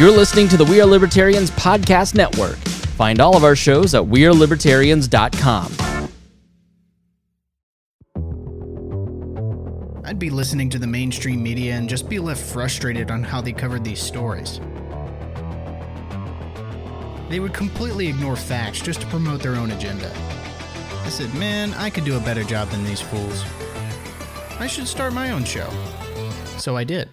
You're listening to the We Are Libertarians Podcast Network. Find all of our shows at WeareLibertarians.com. I'd be listening to the mainstream media and just be left frustrated on how they covered these stories. They would completely ignore facts just to promote their own agenda. I said, man, I could do a better job than these fools. I should start my own show. So I did.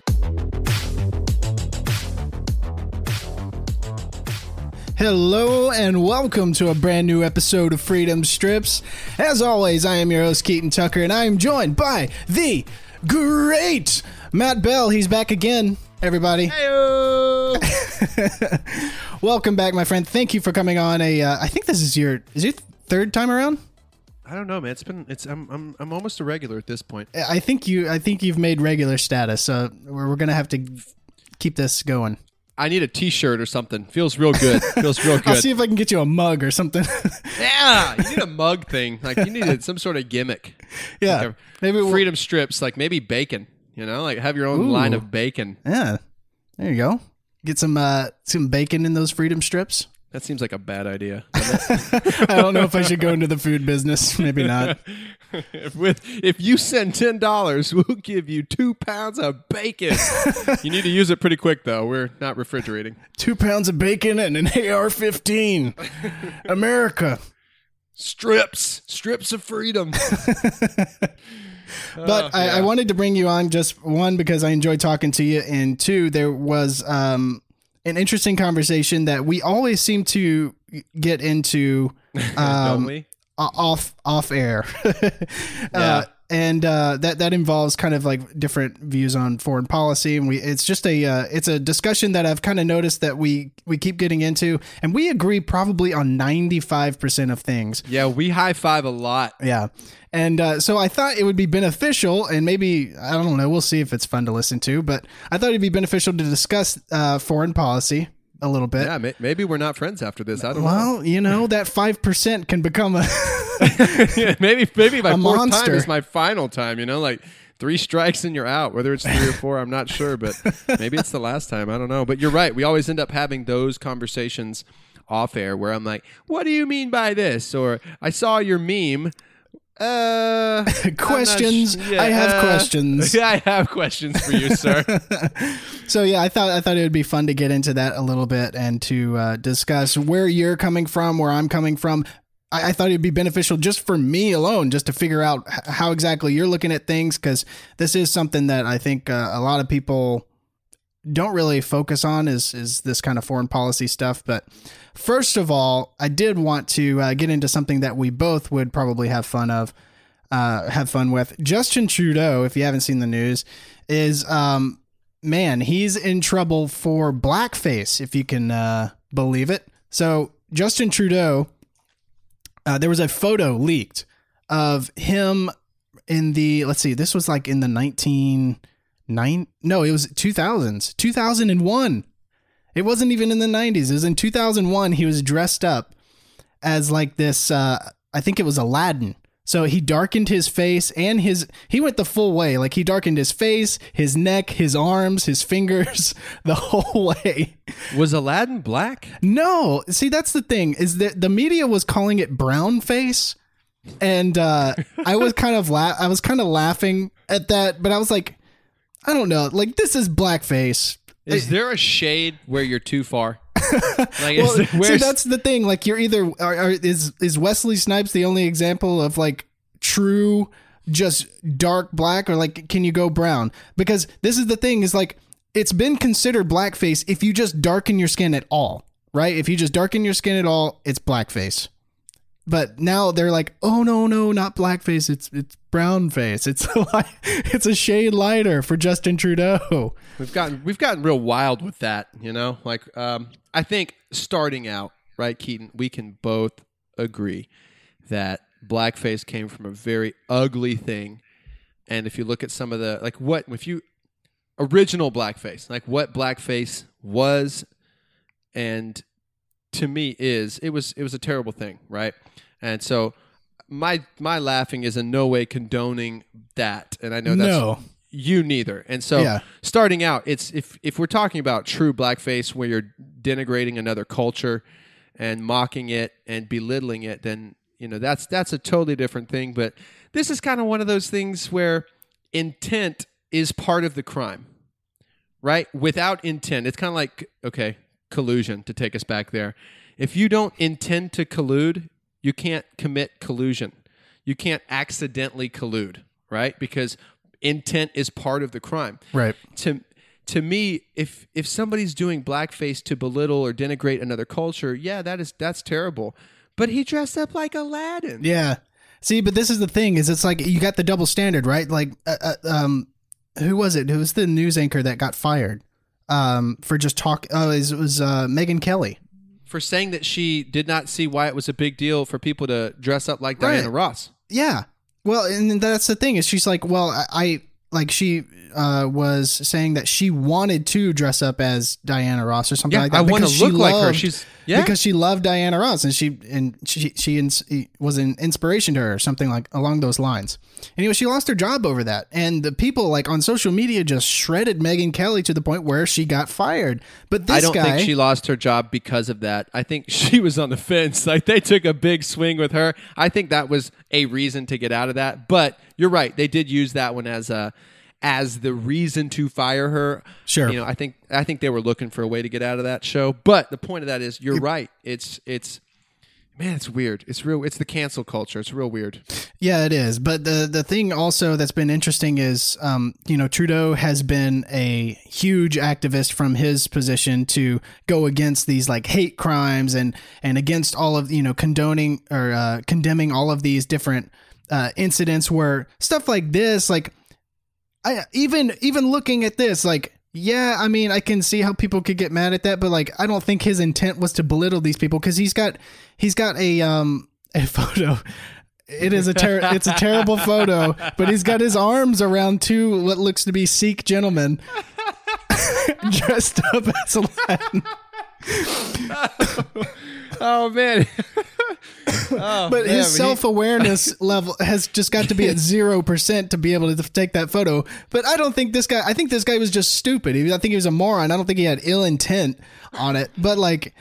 Hello and welcome to a brand new episode of Freedom Strips. As always, I am your host, Keaton Tucker, and I am joined by the great Matt Bell. He's back again, everybody. welcome back, my friend. Thank you for coming on. A, uh, I think this is your is your third time around. I don't know, man. It's been it's I'm I'm I'm almost a regular at this point. I think you I think you've made regular status, so we're, we're gonna have to keep this going. I need a T-shirt or something. Feels real good. Feels real good. I'll see if I can get you a mug or something. yeah, you need a mug thing. Like you need some sort of gimmick. yeah, Like maybe we'll, freedom strips. Like maybe bacon. You know, like have your own Ooh. line of bacon. Yeah, there you go. Get some uh, some bacon in those freedom strips. That seems like a bad idea. I don't know if I should go into the food business. Maybe not. if, with if you send ten dollars, we'll give you two pounds of bacon. you need to use it pretty quick though. We're not refrigerating. Two pounds of bacon and an AR-15. America. Strips, strips of freedom. But I, I wanted to bring you on just one because I enjoyed talking to you, and two, there was um, an interesting conversation that we always seem to get into Don't um, we? off off air, Yeah. uh, and uh, that that involves kind of like different views on foreign policy, and we it's just a uh, it's a discussion that I've kind of noticed that we we keep getting into, and we agree probably on ninety five percent of things. Yeah, we high five a lot. Yeah. And uh, so I thought it would be beneficial, and maybe, I don't know, we'll see if it's fun to listen to, but I thought it'd be beneficial to discuss uh, foreign policy a little bit. Yeah, may- maybe we're not friends after this. I don't know. Well, you know, that 5% can become a. yeah, maybe maybe my A fourth monster. time is my final time. You know, like three strikes and you're out. Whether it's three or four, I'm not sure, but maybe it's the last time. I don't know. But you're right. We always end up having those conversations off air where I'm like, "What do you mean by this?" Or "I saw your meme." Uh, Questions. sh- yeah, I have uh, questions. I have questions for you, sir. So yeah, I thought I thought it would be fun to get into that a little bit and to uh, discuss where you're coming from, where I'm coming from. I, I thought it'd be beneficial just for me alone, just to figure out how exactly you're looking at things, because this is something that I think uh, a lot of people don't really focus on is is this kind of foreign policy stuff. But first of all, I did want to uh, get into something that we both would probably have fun of, uh, have fun with. Justin Trudeau, if you haven't seen the news, is um, man, he's in trouble for blackface, if you can uh, believe it. So Justin Trudeau, uh, there was a photo leaked of him in the let's see, this was like in the nineteen nine no, it was two thousands, two thousand and one. It wasn't even in the nineties. It was in two thousand one. He was dressed up as like this. Uh, I think it was Aladdin. So he darkened his face and his he went the full way. Like he darkened his face, his neck, his arms, his fingers, the whole way. Was Aladdin black? No, see that's the thing is that the media was calling it brown face, and uh, I was kind of la- I was kind of laughing at that, but I was like, I don't know, like this is blackface. Is there a shade where you're too far? Like, Well, there, see, that's the thing. Like, you're either are, are, is is Wesley Snipes the only example of like true, just dark black, or like can you go brown? Because this is the thing is like it's been considered blackface if you just darken your skin at all, right? If you just darken your skin at all, it's blackface. But now they're like, oh no, no, not blackface. It's it's brown face. It's like it's a shade lighter for Justin Trudeau. We've gotten we've gotten real wild with that, you know. Like, um, I think starting out, right, Keaton, we can both agree that blackface came from a very ugly thing, and if you look at some of the like what if you original blackface, like what blackface was, and to me is it was it was a terrible thing, right? And so my my laughing is in no way condoning that, and I know that's No. you neither. And so Yeah. starting out, it's if if we're talking about true blackface where you're denigrating another culture and mocking it and belittling it, then you know that's that's a totally different thing. But this is kind of one of those things where intent is part of the crime, right? Without intent, it's kind of like okay, collusion to take us back there. If you don't intend to collude, you can't commit collusion. You can't accidentally collude, right? Because intent is part of the crime Right. to to me if if somebody's doing blackface to belittle or denigrate another culture yeah that is that's terrible but he dressed up like aladdin Yeah. See, but this is the thing: is it's like you got the double standard, right? Like, uh, uh, um, who was it? Who was the news anchor that got fired um, for just talk? Oh, it was, it was uh, Megyn Kelly. For saying that she did not see why it was a big deal for people to dress up like Right. diana ross Yeah. Well, and that's the thing is she's like, well, I, I like she uh, was saying that she wanted to dress up as Diana Ross or something Yeah, like that. I because she look like her. loved- She's- yeah. because she loved Diana Ross and she and she she ins- was an inspiration to her or something like along those lines. Anyway, she lost her job over that, and the people like on social media just shredded Megyn Kelly to the point where she got fired. But this i don't guy, think she lost her job because of that i think she was on the fence like they took a big swing with her i think that was a reason to get out of that but you're right they did use that one as a as the reason to fire her. Sure. you know i think i think they were looking for a way to get out of that show. But the point of that is you're right. It's it's man it's weird. It's real it's the cancel culture. It's real weird. Yeah, it is. But the the thing also that's been interesting is, um, you know, Trudeau has been a huge activist from his position to go against these like hate crimes and and against all of you know condoning or uh, condemning all of these different uh, incidents where stuff like this, like I even even looking at this, like. Yeah, I mean, I can see how people could get mad at that, but like, I don't think his intent was to belittle these people because he's got, he's got a um a photo it is a ter- it's a terrible photo, but he's got his arms around two what looks to be Sikh gentlemen dressed up as Aladdin. oh man oh, But his self awareness level has just got to be at zero percent to be able to take that photo. But I don't think this guy. I think this guy was just stupid. He- I think he was a moron. I don't think he had ill intent on it. But like,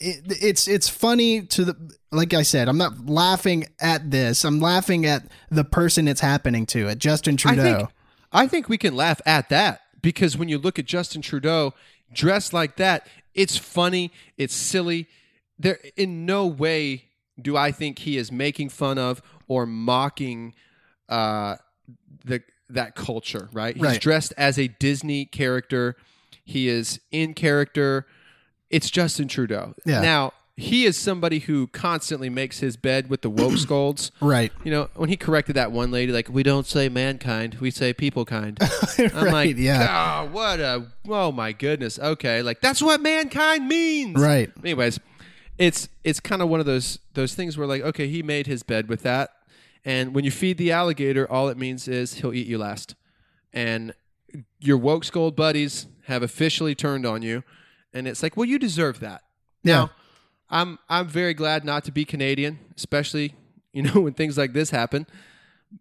it, it's it's funny to the. Like I said, I'm not laughing at this. I'm laughing at the person it's happening to, at Justin I Trudeau. think, I think we can laugh at that because when you look at Justin Trudeau dressed like that, it's funny, it's silly. There, in no way do I think he is making fun of or mocking uh, the that culture. Right? He's Right. dressed as a Disney character. He is in character. It's Justin Trudeau. Yeah. Now he is somebody who constantly makes his bed with the woke scolds. Right. You know, when he corrected that one lady, like, we don't say mankind, we say people kind. I'm Right, like, yeah. oh, what a, oh my goodness. Okay. Like, that's what mankind means. Right. Anyways, it's, it's kind of one of those, those things where like, okay, he made his bed with that. And when you feed the alligator, all it means is he'll eat you last. And your woke scold buddies have officially turned on you. And it's like, well, you deserve that. Yeah. Now, I'm I'm very glad not to be Canadian, especially you know when things like this happen.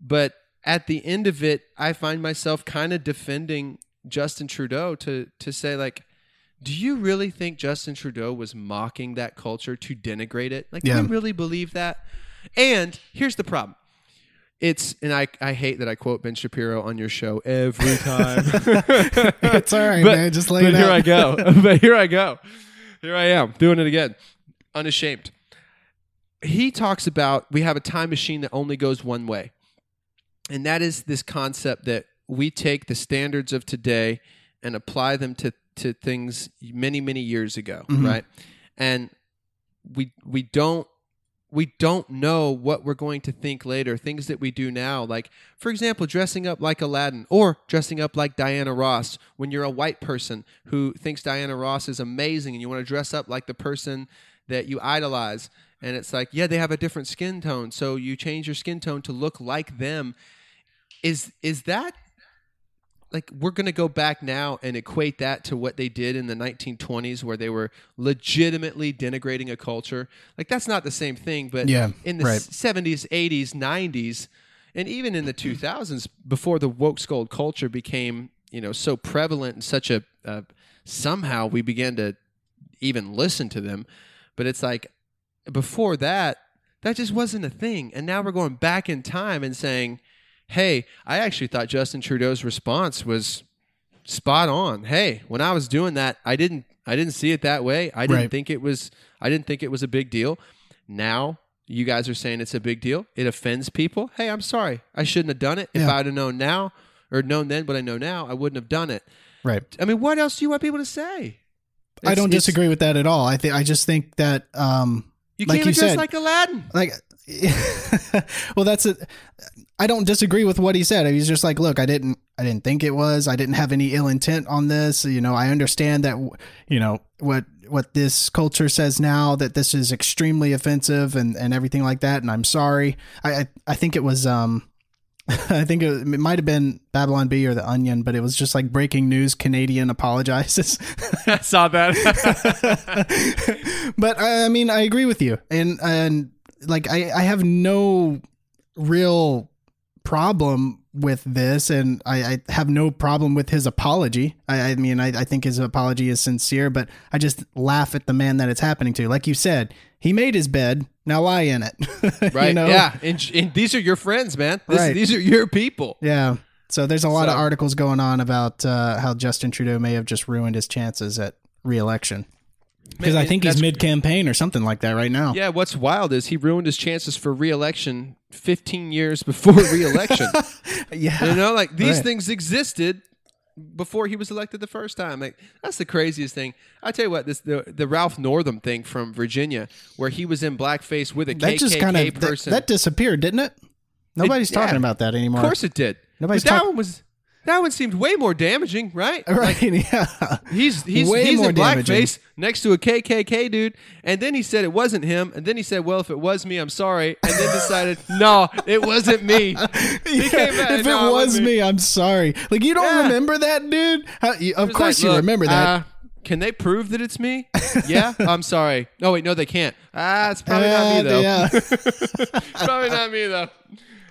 But at the end of it, I find myself kind of defending Justin Trudeau to to say like, do you really think Justin Trudeau was mocking that culture to denigrate it? Like, Yeah. do you really believe that? And here's the problem. It's and I, I hate that I quote Ben Shapiro on your show every time. It's all right, But- man. Just lay but it here out. I go. but here I go. Here I am doing it again, unashamed. He talks about we have a time machine that only goes one way, and that is this concept that we take the standards of today and apply them to to things many many years ago, Mhm. right? And we we don't we don't know what we're going to think later. Things that we do now, like for example, dressing up like Aladdin or dressing up like Diana Ross. When you're a white person who thinks Diana Ross is amazing and you want to dress up like the person that you idolize, and it's like, yeah, they have a different skin tone, so you change your skin tone to look like them. Is is that like we're going to go back now and equate that to what they did in the 1920s where they were legitimately denigrating a culture like that's not the same thing but Yeah, in the right. 70s 80s 90s and even in the 2000s, before the woke skull culture became you know so prevalent and such a uh, somehow we began to even listen to them. But it's like before that, that just wasn't a thing, and now we're going back in time and saying, "Hey, I actually thought Justin Trudeau's response was." spot on. Hey, when I was doing that, I didn't I didn't see it that way. I didn't Right. think it was I didn't think it was a big deal. Now you guys are saying it's a big deal. It offends people. Hey, I'm sorry. I shouldn't have done it. If I'd have known now or known then what I know now, I wouldn't have done it. Right. I mean, what else do you want people to say? I don't disagree with that at all. I think I just think that um You like can't you address said- like Aladdin. like well that's it i don't disagree with what he said he's just like look i didn't i didn't think it was i didn't have any ill intent on this you know i understand that you know what what this culture says now that this is extremely offensive and and everything like that and i'm sorry i i, I think it was um I think it, it might have been Babylon Bee or The Onion, but it was just like breaking news. Canadian apologizes. I saw that. but I, I mean, I agree with you, and and like I, I have no real problem with this, and I, I have no problem with his apology. I, I mean, I, I think his apology is sincere, but I just laugh at the man that it's happening to. Like you said, he made his bed. Now lie in it. right? You know? Yeah. And, and these are your friends, man. This, Right. These are your people. Yeah. So there's a lot of articles going on about uh, how Justin Trudeau may have just ruined his chances at reelection. Because I think he's mid campaign or something like that right now. Yeah, what's wild is he ruined his chances for re-election 15 years before re-election. Yeah. you know, like these Right. things existed before he was elected the first time. Like that's the craziest thing. I tell you what, this the the Ralph Northam thing from Virginia, where he was in blackface with a that KKK just kind of that, person. that disappeared, didn't it? Nobody's yeah. talking about that anymore. of course it did. Nobody's but that talk- one was that one seemed way more damaging, right? Right? yeah. He's he's Way he's more in blackface next to a KKK dude, and then he said it wasn't him, and then he said, "Well, if it was me, I'm sorry," and then decided, "No, it wasn't me." He came back, if "No, it it was me, I'm sorry. Like you don't Yeah. remember that, dude? How, you, of course like, you remember that. uh, can they prove that it's me? yeah, I'm sorry. No, wait, no, they can't. Ah, it's probably not Uh, me though. yeah. It's probably not me though.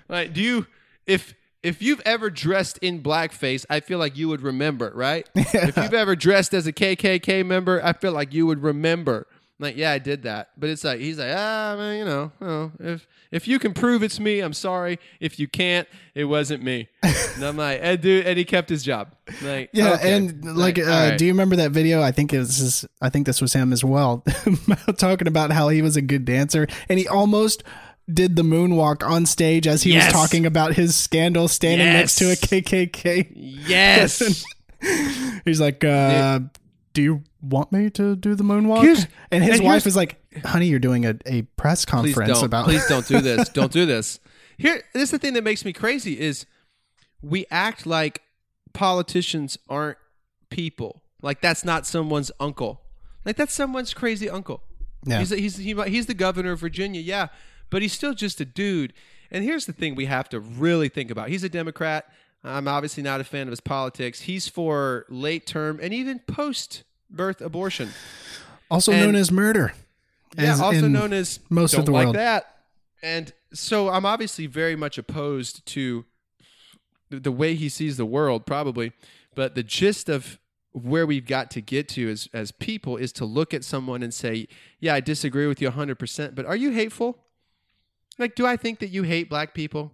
Like, do you if if you've ever dressed in blackface, I feel like you would remember, right? If you've ever dressed as a KKK member, I feel like you would remember. Like, yeah, I did that. But it's like he's like, ah, man, you know, oh, if if you can prove it's me, I'm sorry. If you can't, it wasn't me. And I'm like, and dude, and he kept his job. Like, Yeah, okay. and like, all uh, right. do you remember that video? I think it was. His, I think this was him as well, talking about how he was a good dancer, and he almost did the moonwalk on stage as he Yes. was talking about his scandal, standing next to a KKK. yes. He's like, uh, "Do you want me to do the moonwalk?" And his and wife is like, "Honey, you're doing a, a press please conference don't about." please don't do this don't do this here this is the thing that makes me crazy is we act like politicians aren't people like that's not someone's uncle like that's someone's crazy uncle Yeah. he's, he's, he, he's the governor of virginia yeah but he's still just a dude and here's the thing we have to really think about he's a democrat i'm obviously not a fan of his politics he's for late term and even post birth abortion also and- known as murder. yeah, As also known as most of the like world. that. And so I'm obviously very much opposed to the, the way he sees the world, probably. But the gist of where we've got to get to as as people is to look at someone and say, "Yeah, I disagree with you 100%, but are you hateful?" Like, do I think that you hate black people?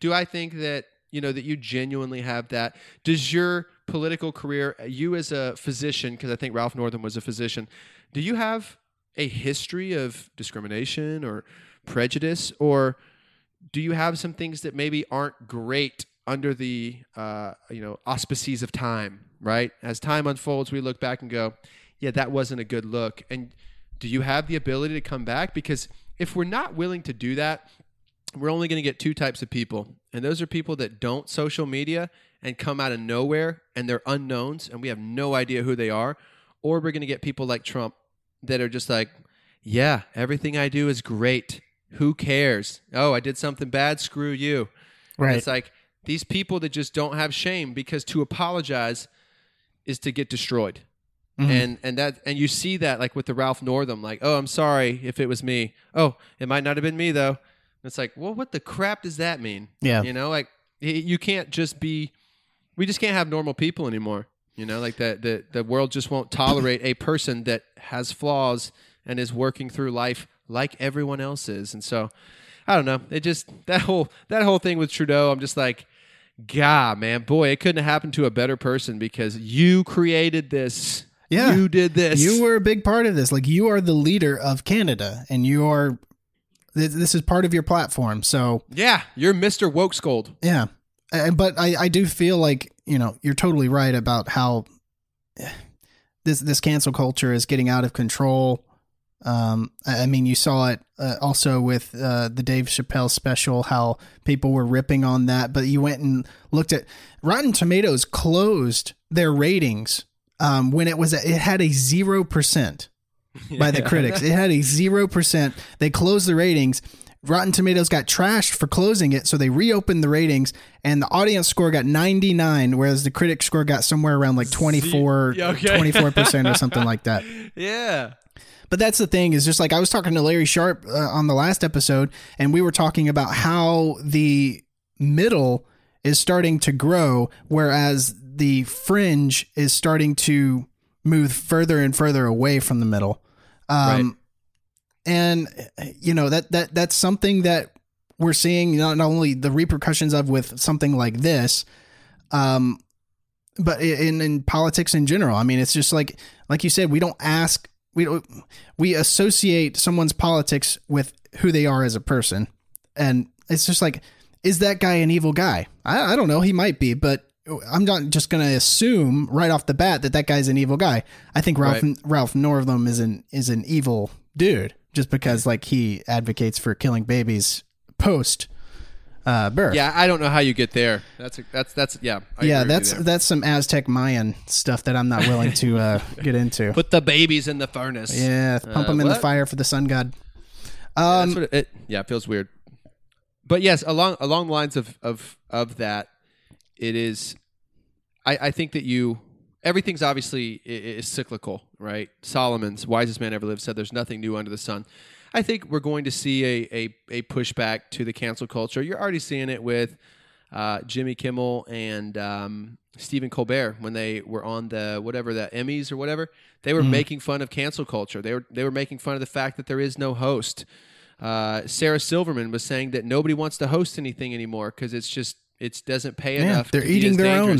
Do I think that you know that you genuinely have that? Does your political career, you as a physician, because I think Ralph Northam was a physician, do you have a history of discrimination or prejudice, or do you have some things that maybe aren't great under the uh, you know auspices of time? Right, as time unfolds, we look back and go, "Yeah, that wasn't a good look." And do you have the ability to come back? Because if we're not willing to do that, we're only going to get two types of people. And those are people that don't social media and come out of nowhere and they're unknowns and we have no idea who they are. Or we're going to get people like Trump that are just like, yeah, everything I do is great. Who cares? Oh, I did something bad. Screw you. And Right. It's like these people that just don't have shame because to apologize is to get destroyed. Mhm. And and that and you see that like with the Ralph Northam, like, oh, I'm sorry if it was me. Oh, it might not have been me though. It's like, well, what the crap does that mean? Yeah. You know, like you can't just be. We just can't have normal people anymore. You know, like the the the world just won't tolerate a person that has flaws and is working through life like everyone else is. And so, I don't know. It just that whole that whole thing with Trudeau. I'm just like, God, man, boy, it couldn't have happened to a better person because you created this. Yeah. you did this. You were a big part of this. Like you are the leader of Canada, and you are. This is part of your platform. So yeah, you're Mr. Woke Scold. yeah, but I I do feel like you know you're totally right about how this this cancel culture is getting out of control. Um, I I mean, you saw it uh, also with uh, the Dave Chappelle special, how people were ripping on that. But you went and looked at Rotten Tomatoes closed their ratings um, when it was a, it had a zero percent by the critics. It had a zero percent. They closed the ratings. Rotten Tomatoes got trashed for closing it, so they reopened the ratings, and the audience score got 99, whereas the critic score got somewhere around like 24, Yeah, okay. 24% or something like that. Yeah. But that's the thing is just like I was talking to Larry Sharpe uh, on the last episode, and we were talking about how the middle is starting to grow, whereas the fringe is starting to move further and further away from the middle. Um, And you know that that that's something that we're seeing not, not only the repercussions of with something like this, um, but in in politics in general. I mean, it's just like like you said, we don't ask we don't we associate someone's politics with who they are as a person, and it's just like, is that guy an evil guy? I, I don't know. He might be, but I'm not just going to assume right off the bat that that guy's an evil guy. I think Ralph Right. Ralph Northam is an is an evil dude just because like he advocates for killing babies post uh, birth. Yeah, I don't know how you get there. That's a, that's that's yeah. I yeah, that's that's some Aztec Mayan stuff that I'm not willing to uh, get into. put the babies in the furnace. yeah, pump Uh, them in the fire for the sun god. Yeah, Um, what it, it. Yeah, it feels weird. But yes, along along the lines of of of that, it is. I I think that you everything's obviously is cyclical, right? Solomon's wisest man ever lived said, "There's nothing new under the sun." I think we're going to see a a, a pushback to the cancel culture. You're already seeing it with uh, Jimmy Kimmel and um, Stephen Colbert when they were on the whatever the Emmys or whatever. They were making fun of cancel culture. They were they were making fun of the fact that there is no host. Uh, Sarah Silverman was saying that nobody wants to host anything anymore because it's just it doesn't pay Yeah, enough. they're eating their own.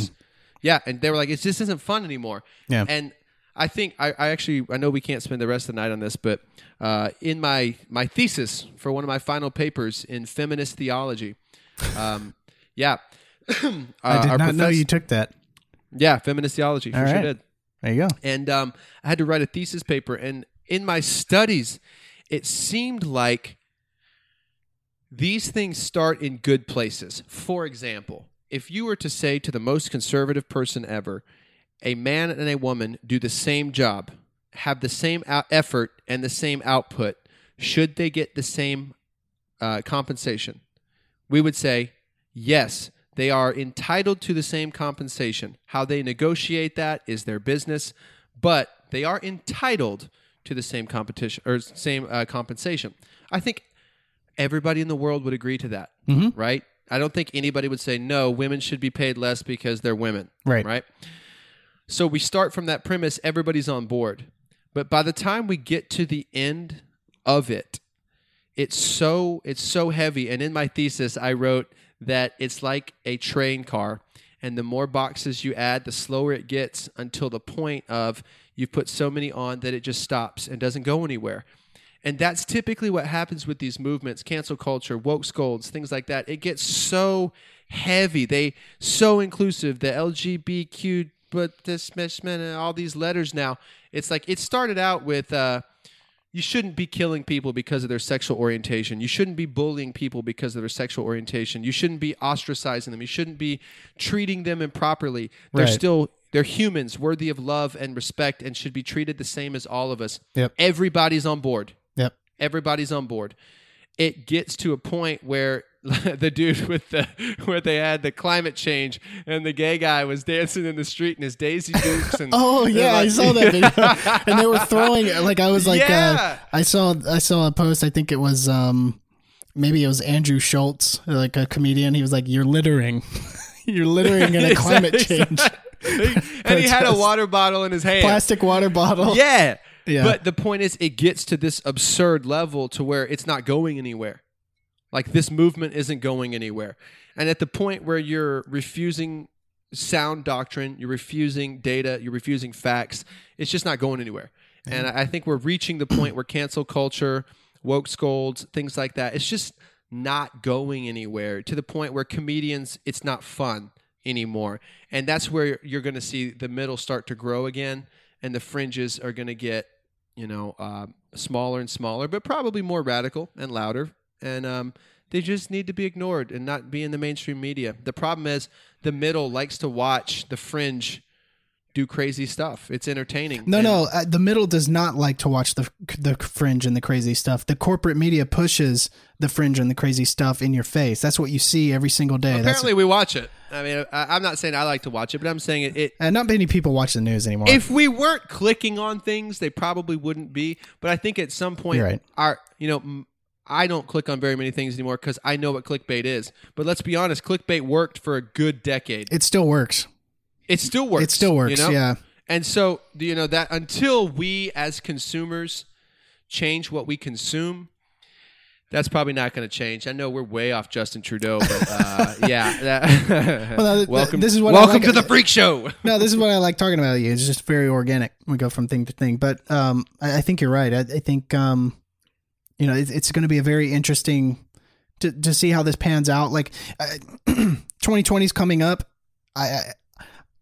Yeah, and they were like, it just isn't fun anymore. Yeah. And I think I, I actually I know we can't spend the rest of the night on this, but uh, in my my thesis for one of my final papers in feminist theology, um, yeah, uh, I did our not know you took that. Yeah, feminist theology. For All sure right. did. There you go. And um, I had to write a thesis paper, and in my studies, it seemed like these things start in good places. For example, if you were to say to the most conservative person ever, a man and a woman do the same job, have the same out- effort and the same output, should they get the same uh, compensation? We would say, yes, they are entitled to the same compensation. How they negotiate that is their business, but they are entitled to the same competition or same uh, compensation. I think everybody in the world would agree to that, mm-hmm. right? I don't think anybody would say no. Women should be paid less because they're women, Right. Right. So we start from that premise. Everybody's on board, but by the time we get to the end of it, it's so it's so heavy. And in my thesis, I wrote that it's like a train car, and the more boxes you add, the slower it gets until the point of you've put so many on that it just stops and doesn't go anywhere. And that's typically what happens with these movements, cancel culture, woke scolds, things like that. It gets so heavy. They so inclusive. The LGBTQ, but this and all these letters now. It's like it started out with uh, you shouldn't be killing people because of their sexual orientation. You shouldn't be bullying people because of their sexual orientation. You shouldn't be ostracizing them. You shouldn't be treating them improperly. They're Right. still they're humans worthy of love and respect and should be treated the same as all of us. Yep. Everybody's on board. Everybody's on board. It gets to a point where the dude with the where they had the climate change and the gay guy was dancing in the street in his Daisy Dukes and Oh yeah, I saw that video, and they were throwing like I was like, Yeah. uh, I saw I saw a post. I think it was um, maybe it was Andrew Schulz, like a comedian. He was like, "You're littering, you're littering in a climate change." and he had a water bottle in his hand. Plastic water bottle. Yeah. Yeah. But the point is, it gets to this absurd level to where it's not going anywhere. Like this movement isn't going anywhere. And at the point where you're refusing sound doctrine, you're refusing data, you're refusing facts, it's just not going anywhere. Mm-hmm. And I I think we're reaching the point where cancel culture, woke scolds, things like that, it's just not going anywhere to the point where comedians, it's not fun anymore. And that's where you're going to see the middle start to grow again and the fringes are going to get, you know, uh, smaller and smaller, but probably more radical and louder. And um, they just need to be ignored and not be in the mainstream media. The problem is the middle likes to watch the fringe do crazy stuff. It's entertaining. No, And- no, uh, the middle does not like to watch the the fringe and the crazy stuff. The corporate media pushes the fringe and the crazy stuff in your face. That's what you see every single day. That's, Apparently, we watch it. I mean, I, I'm not saying I like to watch it, but I'm saying it. it and not many people watch the news anymore. if we weren't clicking on things, they probably wouldn't be. But I think at some point, right. our you know, m- I don't click on very many things anymore because I know what clickbait is. But let's be honest, clickbait worked for a good decade. it still works. It still works. It still works. you know? Yeah. And so, you know that until we as consumers change what we consume, that's probably not going to change. I know we're way off Justin Trudeau, but uh, yeah. That, Well, th- welcome. this is what welcome like- to the freak show. no, this is what I like talking about you. It's just very organic. We go from thing to thing. But um, I, I think you're right. I, I think um, you know, it, it's going to be a very interesting to to see how this pans out. Like, uh, 2020 is coming up. I, I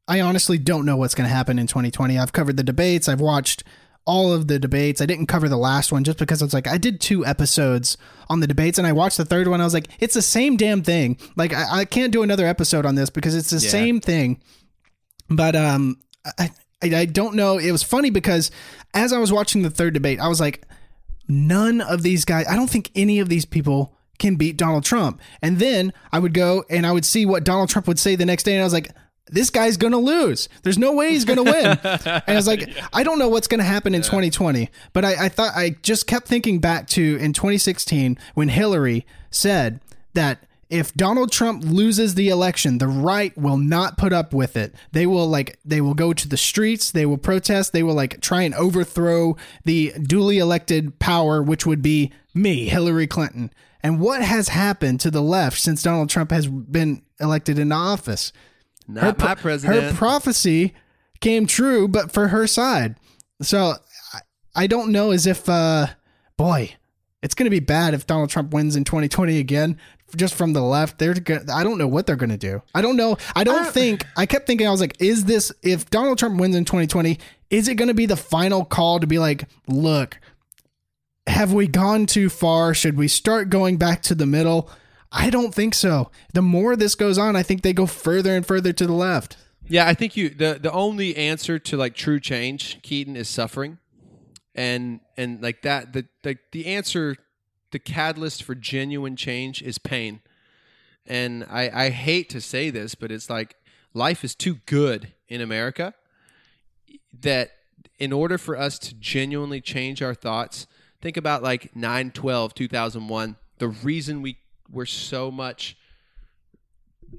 I honestly don't know what's going to happen in 2020. I've covered the debates. I've watched all of the debates. I didn't cover the last one just because I was like, I did two episodes on the debates and I watched the third one. I was like, it's the same damn thing. Like, I, I can't do another episode on this because it's the Yeah. same thing. But um, I, I I don't know. It was funny because as I was watching the third debate, I was like, none of these guys. I don't think any of these people can beat Donald Trump. And then I would go and I would see what Donald Trump would say the next day, and I was like. This guy's gonna lose. There's no way he's gonna win. and I was like, I don't know what's gonna happen in 2020. But I, I thought I just kept thinking back to in 2016 when Hillary said that if Donald Trump loses the election, the right will not put up with it. They will like they will go to the streets, they will protest, they will like try and overthrow the duly elected power which would be me, Hillary Clinton. And what has happened to the left since Donald Trump has been elected into office? Not pro- my president. Her prophecy came true, but for her side. So I, don't know as if, uh, boy, it's going to be bad if Donald Trump wins in 2020 again. Just from the left, they're. Gonna, I don't know what they're going to do. I don't know. I don't think. I kept thinking. I was like, is this if Donald Trump wins in 2020? Is it going to be the final call to be like, look, have we gone too far? Should we start going back to the middle? I don't think so. The more this goes on, I think they go further and further to the left. Yeah, I think you the the only answer to like true change, Keaton, is suffering, and and like that the the the answer, the catalyst for genuine change is pain, and I I hate to say this, but it's like life is too good in America that in order for us to genuinely change our thoughts, think about like 9 12 2001 the reason we were so much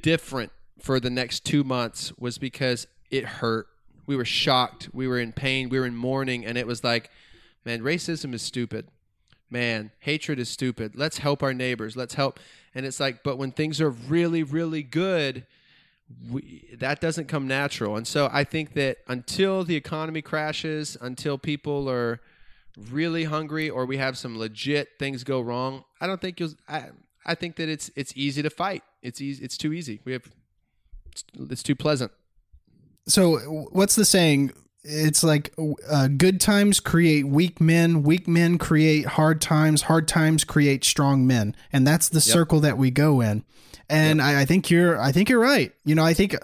different for the next two months was because it hurt. We were shocked. We were in pain. We were in mourning. And it was like, man, racism is stupid. Man, hatred is stupid. Let's help our neighbors. Let's help. And it's like, but when things are really, really good, we, that doesn't come natural. And so I think that until the economy crashes, until people are really hungry or we have some legit things go wrong, I don't think you'll. I, I think that it's it's easy to fight. It's easy. It's too easy. We have. It's, it's too pleasant. So, what's the saying? It's like uh, good times create weak men, weak men create hard times, hard times create strong men, and that's the circle that we go in. And I, I think you're, I think you're right. You know, I think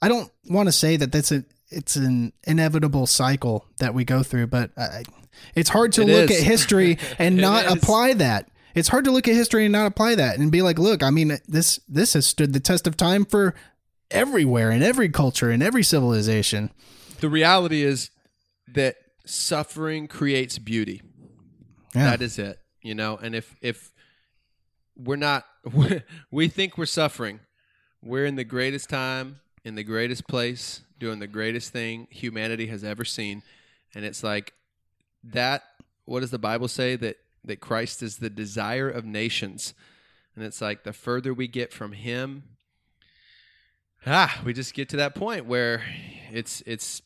I don't want to say that that's a, it's an inevitable cycle that we go through, but I, it's hard to It look is. at history and not is. apply that. It's hard to look at history and not apply that and be like, look, I mean, this this has stood the test of time for everywhere in every culture in every civilization. The reality is that suffering creates beauty. Yeah. That is it. You know, and if if we're not. we think we're suffering. We're in the greatest time, in the greatest place, doing the greatest thing humanity has ever seen, and it's like that. What does the Bible say that that Christ is the desire of nations? And it's like the further we get from Him, ah, we just get to that point where it's it's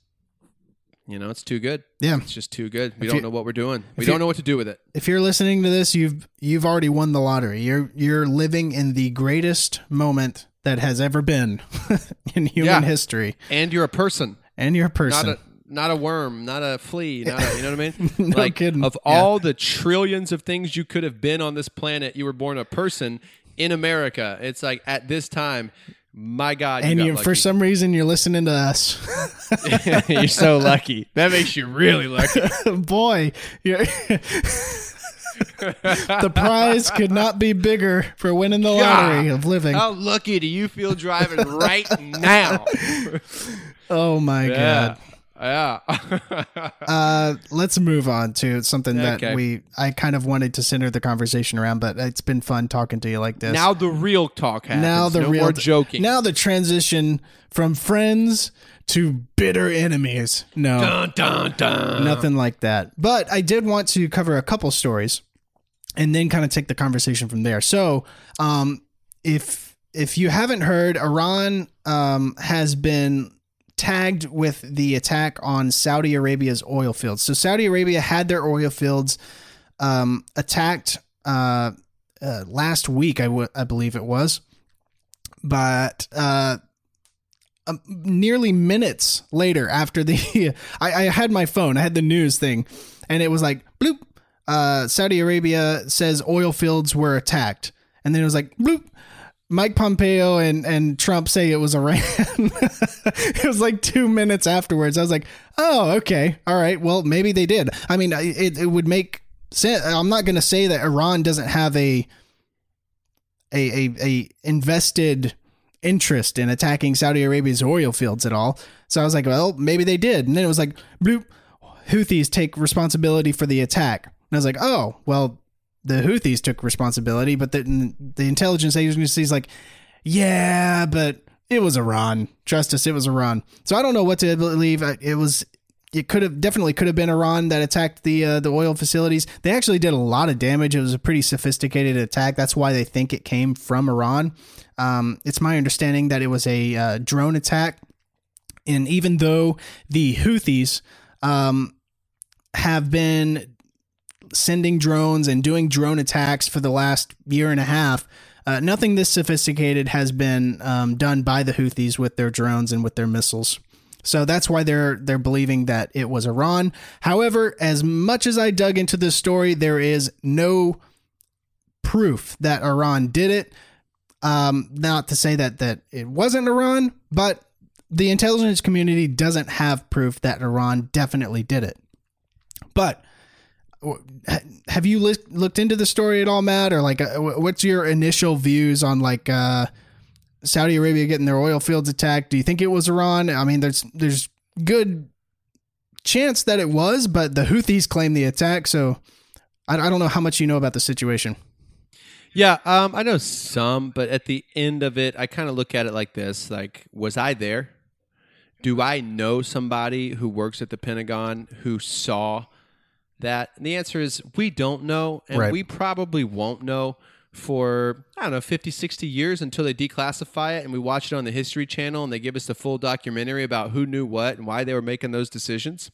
you know it's too good. Yeah. It's just too good. We If don't you- know what we're doing. We don't know what to do with it. If you're listening to this, you've you've already won the lottery. You're you're living in the greatest moment that has ever been in human Yeah. history, And you're a person. and you're a person. not not a worm, not a flea, not a, you know what I mean? No like kidding. of Yeah. all the trillions of things you could have been on this planet, you were born a person in America. It's like at this time, my God, you and you, for some reason, you're listening to us. you're so lucky. That makes you really lucky. Boy, the prize could not be bigger for winning the lottery of living. How lucky do you feel driving right now? Oh my god. Yeah. Uh, let's move on to something that Okay. we I kind of wanted to center the conversation around, but it's been fun talking to you like this. now the real talk happens. now the no real more joking. Now the transition from friends to bitter enemies. No, dun, dun, dun. nothing like that. But I did want to cover a couple stories and then kind of take the conversation from there. So, um, if if you haven't heard, Iran um, has been tagged with the attack on Saudi Arabia's oil fields. So Saudi Arabia had their oil fields um, attacked uh, uh, last week, I, w- I believe it was, but uh, um, nearly minutes later after the I, I had my phone i had the news thing and it was like bloop uh, saudi arabia says oil fields were attacked and then it was like bloop mike pompeo and, and trump say it was iran it was like two minutes afterwards i was like oh okay all right well maybe they did i mean it, it would make sense i'm not going to say that iran doesn't have a a, a, a invested interest in attacking Saudi Arabia's oil fields at all. So I was like, well, maybe they did. And then it was like, bloop, Houthis take responsibility for the attack. And I was like, oh, well, the Houthis took responsibility, but the, the intelligence agency is like, yeah, but it was Iran. Trust us, it was Iran. So I don't know what to believe. It was. It could have definitely could have been Iran that attacked the uh, the oil facilities. They actually did a lot of damage. It was a pretty sophisticated attack. That's why they think it came from Iran. Um, it's my understanding that it was a uh, drone attack, and even though the Houthis um, have been sending drones and doing drone attacks for the last year and a half, uh, nothing this sophisticated has been um, done by the Houthis with their drones and with their missiles. So that's why they're they're believing that it was Iran. However, as much as I dug into this story, there is no proof that Iran did it. Um, not to say that that it wasn't Iran, but the intelligence community doesn't have proof that Iran definitely did it. But have you lis- looked into the story at all, Matt? Or like, uh, what's your initial views on like uh, Saudi Arabia getting their oil fields attacked? Do you think it was Iran? I mean, there's there's good chance that it was, but the Houthis claim the attack, so I, I don't know how much you know about the situation. Yeah, um, I know some, but at the end of it, I kind of look at it like this: like, was I there? Do I know somebody who works at the Pentagon who saw that? And the answer is we don't know, and Right. we probably won't know for I don't know 50, 60 years until they declassify it and we watch it on the History Channel and they give us the full documentary about who knew what and why they were making those decisions.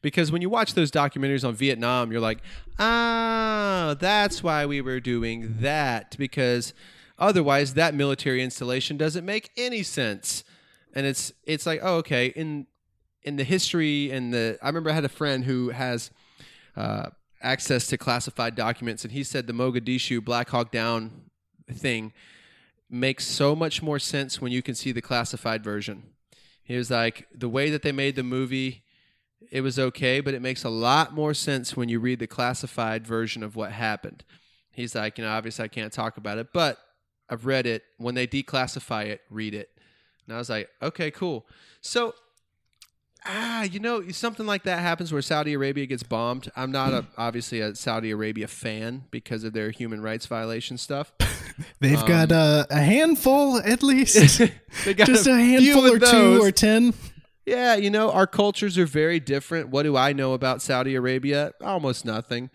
Because when you watch those documentaries on Vietnam, you're like, ah, that's why we were doing that. Because otherwise, that military installation doesn't make any sense. And it's it's like, oh, okay. In in the history and the, I remember I had a friend who has uh, access to classified documents, and he said the Mogadishu Black Hawk Down thing makes so much more sense when you can see the classified version. He was like, the way that they made the movie it was okay, but it makes a lot more sense when you read the classified version of what happened. He's like, you know, obviously I can't talk about it, but I've read it. When they declassify it, read it. And I was like, okay, cool. So Ah, you know, something like that happens where Saudi Arabia gets bombed. I'm not a, obviously a Saudi Arabia fan because of their human rights violation stuff. They've got uh, a handful at least, They got just a few handful or two or ten. Yeah, you know, our cultures are very different. What do I know about Saudi Arabia? Almost nothing.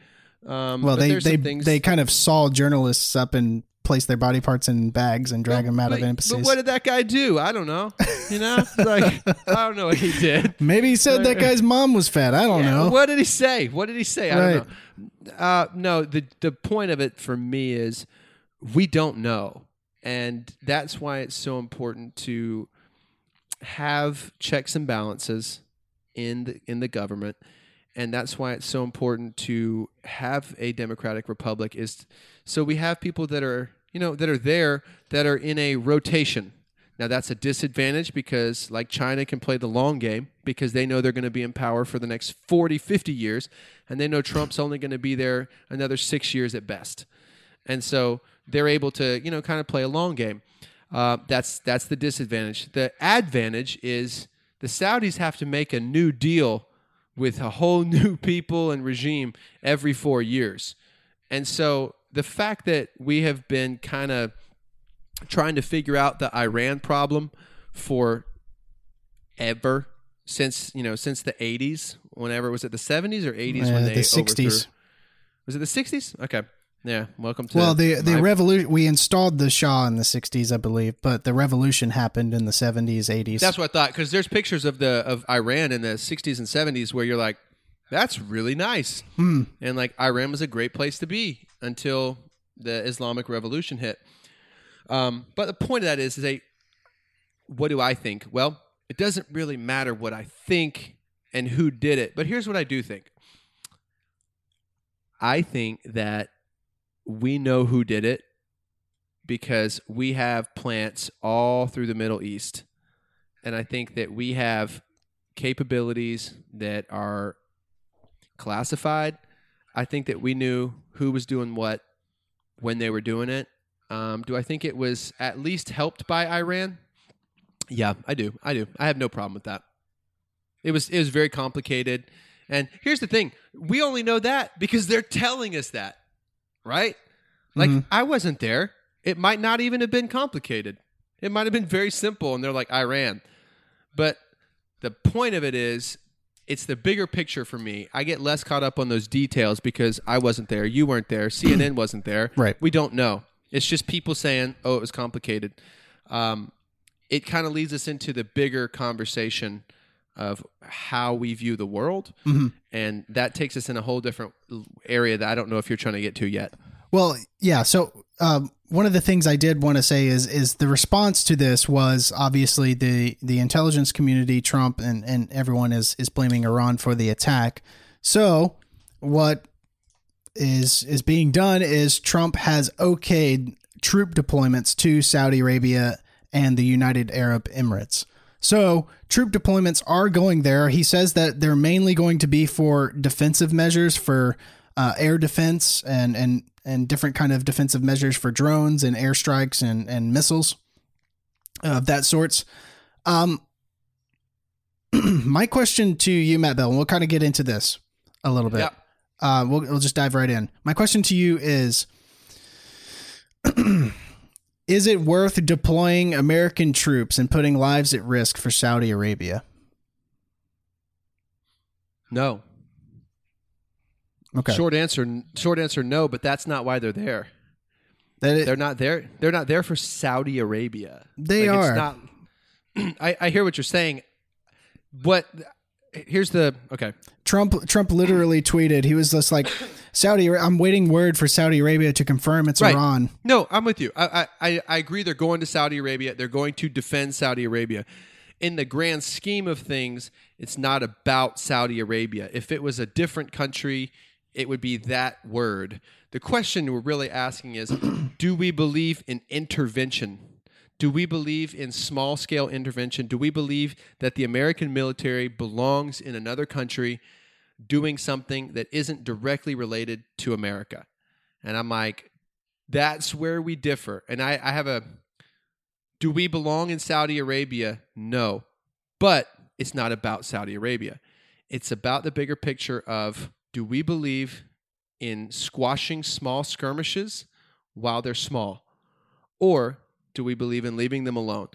Um, Well, they they things, they kind of saw journalists up and place their body parts in bags and drag them out but, of embassies. But what did that guy do? I don't know. You know, like I don't know what he did. Maybe he said that guy's mom was fat. I don't Yeah, know. What did he say? What did he say? I Right. don't know. Uh, no, the the point of it for me is we don't know, and that's why it's so important to have checks and balances in the in the government, and that's why it's so important to have a democratic republic. Is so we have people that are you know that are there that are in a rotation. Now that's a disadvantage because like China can play the long game because they know they're going to be in power for the next 40, 50 years and they know Trump's only going to be there another 6 years at best. And so they're able to, you know, kind of play a long game. Uh, that's that's the disadvantage. The advantage is the Saudis have to make a new deal with a whole new people and regime every 4 years. And so the fact that we have been kind of trying to figure out the Iran problem for ever since you know since the 80s whenever was it the 70s or 80s Uh, when they the 60s. overthrew- was it the 60s okay yeah welcome to Well, the the revolution we installed the Shah in the '60s, I believe, but the revolution happened in the '70s, '80s. that's what I thought because there's pictures of the of Iran in the 60s and 70s where you're like that's really nice Hmm. and like Iran was a great place to be until the Islamic Revolution hit. Um, but the point of that is, is a what do I think? Well, it doesn't really matter what I think and who did it. But here's what I do think. I think that we know who did it because we have plants all through the Middle East. And I think that we have capabilities that are classified. I think that we knew who was doing what when they were doing it. Um, do I think it was at least helped by Iran? Yeah, I do. I do. I have no problem with that. It was it was very complicated. And here's the thing: we only know that because they're telling us that, right? Like Mhm. I wasn't there. It might not even have been complicated. It might have been very simple, and they're like Iran. But the point of it is, it's the bigger picture for me. I get less caught up on those details because I wasn't there, you weren't there, CNN wasn't there. Right. We don't know. It's just people saying, "Oh, it was complicated." Um, it kind of leads us into the bigger conversation of how we view the world, Mhm. and that takes us in a whole different area that I don't know if you're trying to get to yet. Well, yeah. So um, one of the things I did want to say is is the response to this was obviously the the intelligence community, Trump, and and everyone is is blaming Iran for the attack. So what is is being done is Trump has okayed troop deployments to Saudi Arabia and the United Arab Emirates. So troop deployments are going there. He says that they're mainly going to be for defensive measures for uh, air defense and and and different kind of defensive measures for drones and airstrikes and and missiles of that sorts. Um, my question to you, Matt Bell, and we'll kind of get into this a little bit. Yeah. Uh, we'll we'll just dive right in. My question to you is. Is it worth deploying American troops and putting lives at risk for Saudi Arabia? No. Okay. Short answer. Short answer. No. But that's not why they're there. It- They're not there. They're not there for Saudi Arabia. They Like, are. It's not. I, I hear what you're saying. What? Here's the okay. Trump Trump literally tweeted he was just like Saudi I'm waiting word for Saudi Arabia to confirm it's Right. Iran. No, I'm with you. I, I, I agree. They're going to Saudi Arabia. They're going to defend Saudi Arabia. In the grand scheme of things, it's not about Saudi Arabia. If it was a different country, it would be that word. The question we're really asking is do we believe in intervention? Do we believe in small scale intervention? Do we believe that the American military belongs in another country doing something that isn't directly related to America? And I'm like, that's where we differ. And I, I have a do we belong in Saudi Arabia? No. But it's not about Saudi Arabia. It's about the bigger picture of do we believe in squashing small skirmishes while they're small? Or do we believe in leaving them alone?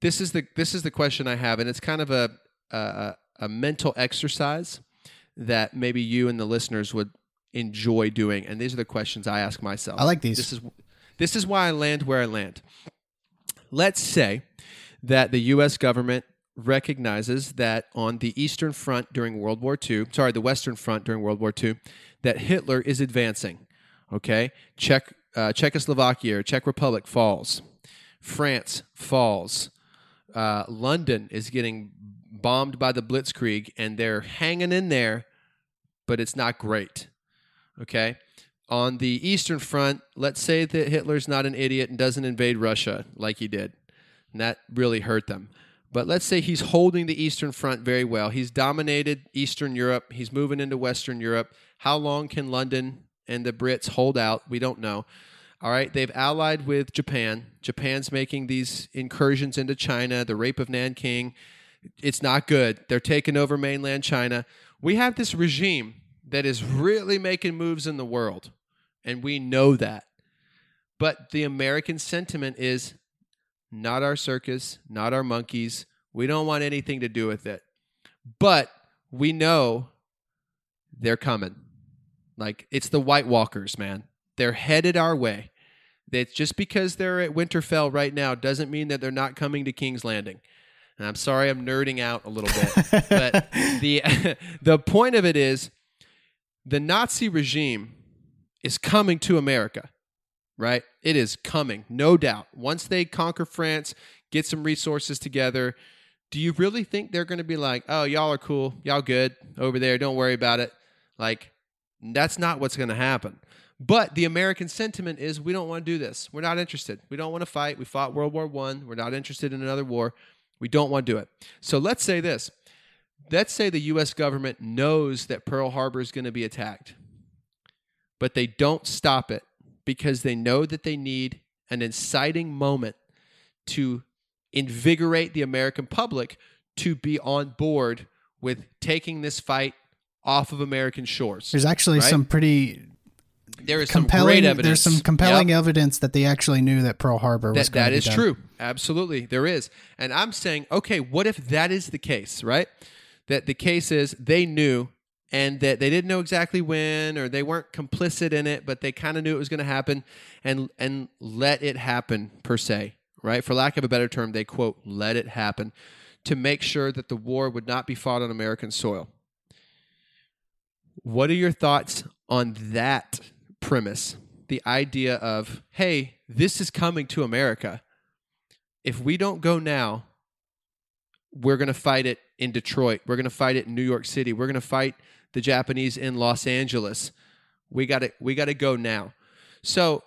This is the this is the question I have, and it's kind of a a, a mental exercise that maybe you and the listeners would enjoy doing. And these are the questions I ask myself. I like these. This is this is why I land where I land. Let's say that the U.S. government recognizes that on the Eastern Front during World War II, sorry, the Western Front during World War II, that Hitler is advancing. Okay, Czech, uh, Czechoslovakia or Czech Republic falls, France falls, uh, London is getting bombed by the Blitzkrieg, and they're hanging in there, but it's not great. Okay. On the Eastern Front, let's say that Hitler's not an idiot and doesn't invade Russia like he did. And that really hurt them. But let's say he's holding the Eastern Front very well. He's dominated Eastern Europe. He's moving into Western Europe. How long can London and the Brits hold out? We don't know. All right, they've allied with Japan. Japan's making these incursions into China, the rape of Nanking. It's not good. They're taking over mainland China. We have this regime that is really making moves in the world, and we know that. But the American sentiment is not our circus, not our monkeys. We don't want anything to do with it. But we know they're coming. Like it's the White Walkers, man. They're headed our way. That just because they're at Winterfell right now doesn't mean that they're not coming to King's Landing. And I'm sorry I'm nerding out a little bit, but the the point of it is the Nazi regime is coming to America, right? It is coming, no doubt. Once they conquer France, get some resources together, do you really think they're going to be like, "Oh, y'all are cool, y'all good over there, don't worry about it"? Like that's not what's going to happen. But the American sentiment is we don't want to do this. We're not interested. We don't want to fight. We fought World War 1. We're not interested in another war. We don't want to do it. So let's say this. Let's say the US government knows that Pearl Harbor is going to be attacked. But they don't stop it because they know that they need an inciting moment to invigorate the American public to be on board with taking this fight off of American shores. There's actually right? some pretty there is some compelling great evidence. there's some compelling Yep. evidence that they actually knew that Pearl Harbor was that going that to be is done. true. Absolutely, there is. And I'm saying, okay, what if that is the case, right? That the case is they knew and that they didn't know exactly when or they weren't complicit in it, but they kind of knew it was going to happen and and let it happen per se, right? For lack of a better term, they quote let it happen to make sure that the war would not be fought on American soil. What are your thoughts on that premise? The idea of, hey, this is coming to America. If we don't go now, we're going to fight it in Detroit. We're going to fight it in New York City. We're going to fight the Japanese in Los Angeles. We got to we got to go now. So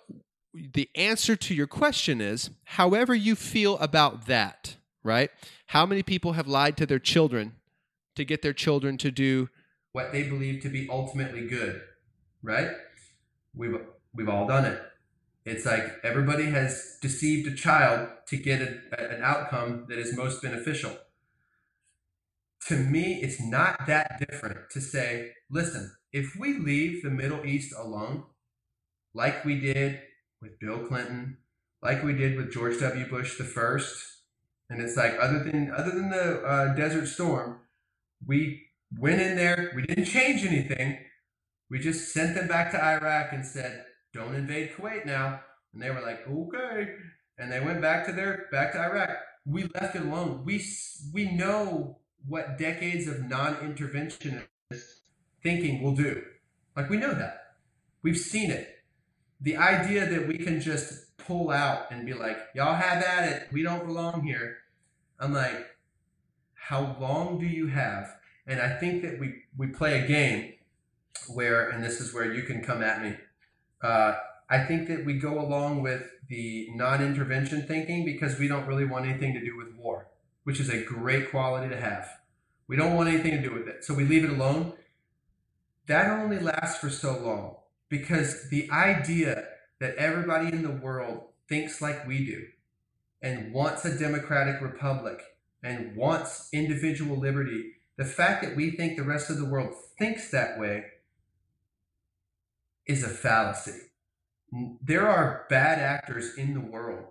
the answer to your question is however you feel about that, right? How many people have lied to their children to get their children to do what they believe to be ultimately good, right? We've we've all done it. It's like everybody has deceived a child to get a, an outcome that is most beneficial. To me, it's not that different to say, listen, if we leave the Middle East alone, like we did with Bill Clinton, like we did with George W. Bush the first, and it's like other than other than the uh, Desert Storm, we went in there, we didn't change anything. We just sent them back to Iraq and said, "Don't invade Kuwait now." And they were like, "Okay," and they went back to their back to Iraq. We left it alone. We we know what decades of non-interventionist thinking will do. Like we know that. We've seen it. The idea that we can just pull out and be like, "Y'all have at it. We don't belong here." I'm like, how long do you have? And I think that we, we play a game where, and this is where you can come at me. Uh, I think that we go along with the non intervention thinking because we don't really want anything to do with war, which is a great quality to have. We don't want anything to do with it. So we leave it alone. That only lasts for so long because the idea that everybody in the world thinks like we do and wants a democratic republic and wants individual liberty, the fact that we think the rest of the world thinks that way is a fallacy. There are bad actors in the world,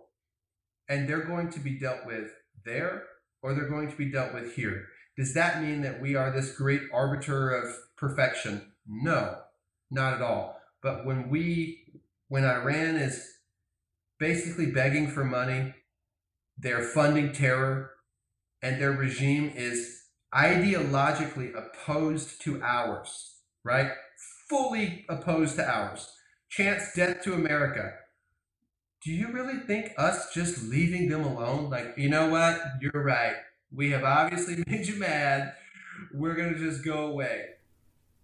and they're going to be dealt with there or they're going to be dealt with here. Does that mean that we are this great arbiter of perfection? No, not at all. But when we, when Iran is basically begging for money, they're funding terror, and their regime is ideologically opposed to ours, right? Fully opposed to ours. Chance death to America. Do you really think us just leaving them alone? Like, you know what? You're right. We have obviously made you mad. We're going to just go away.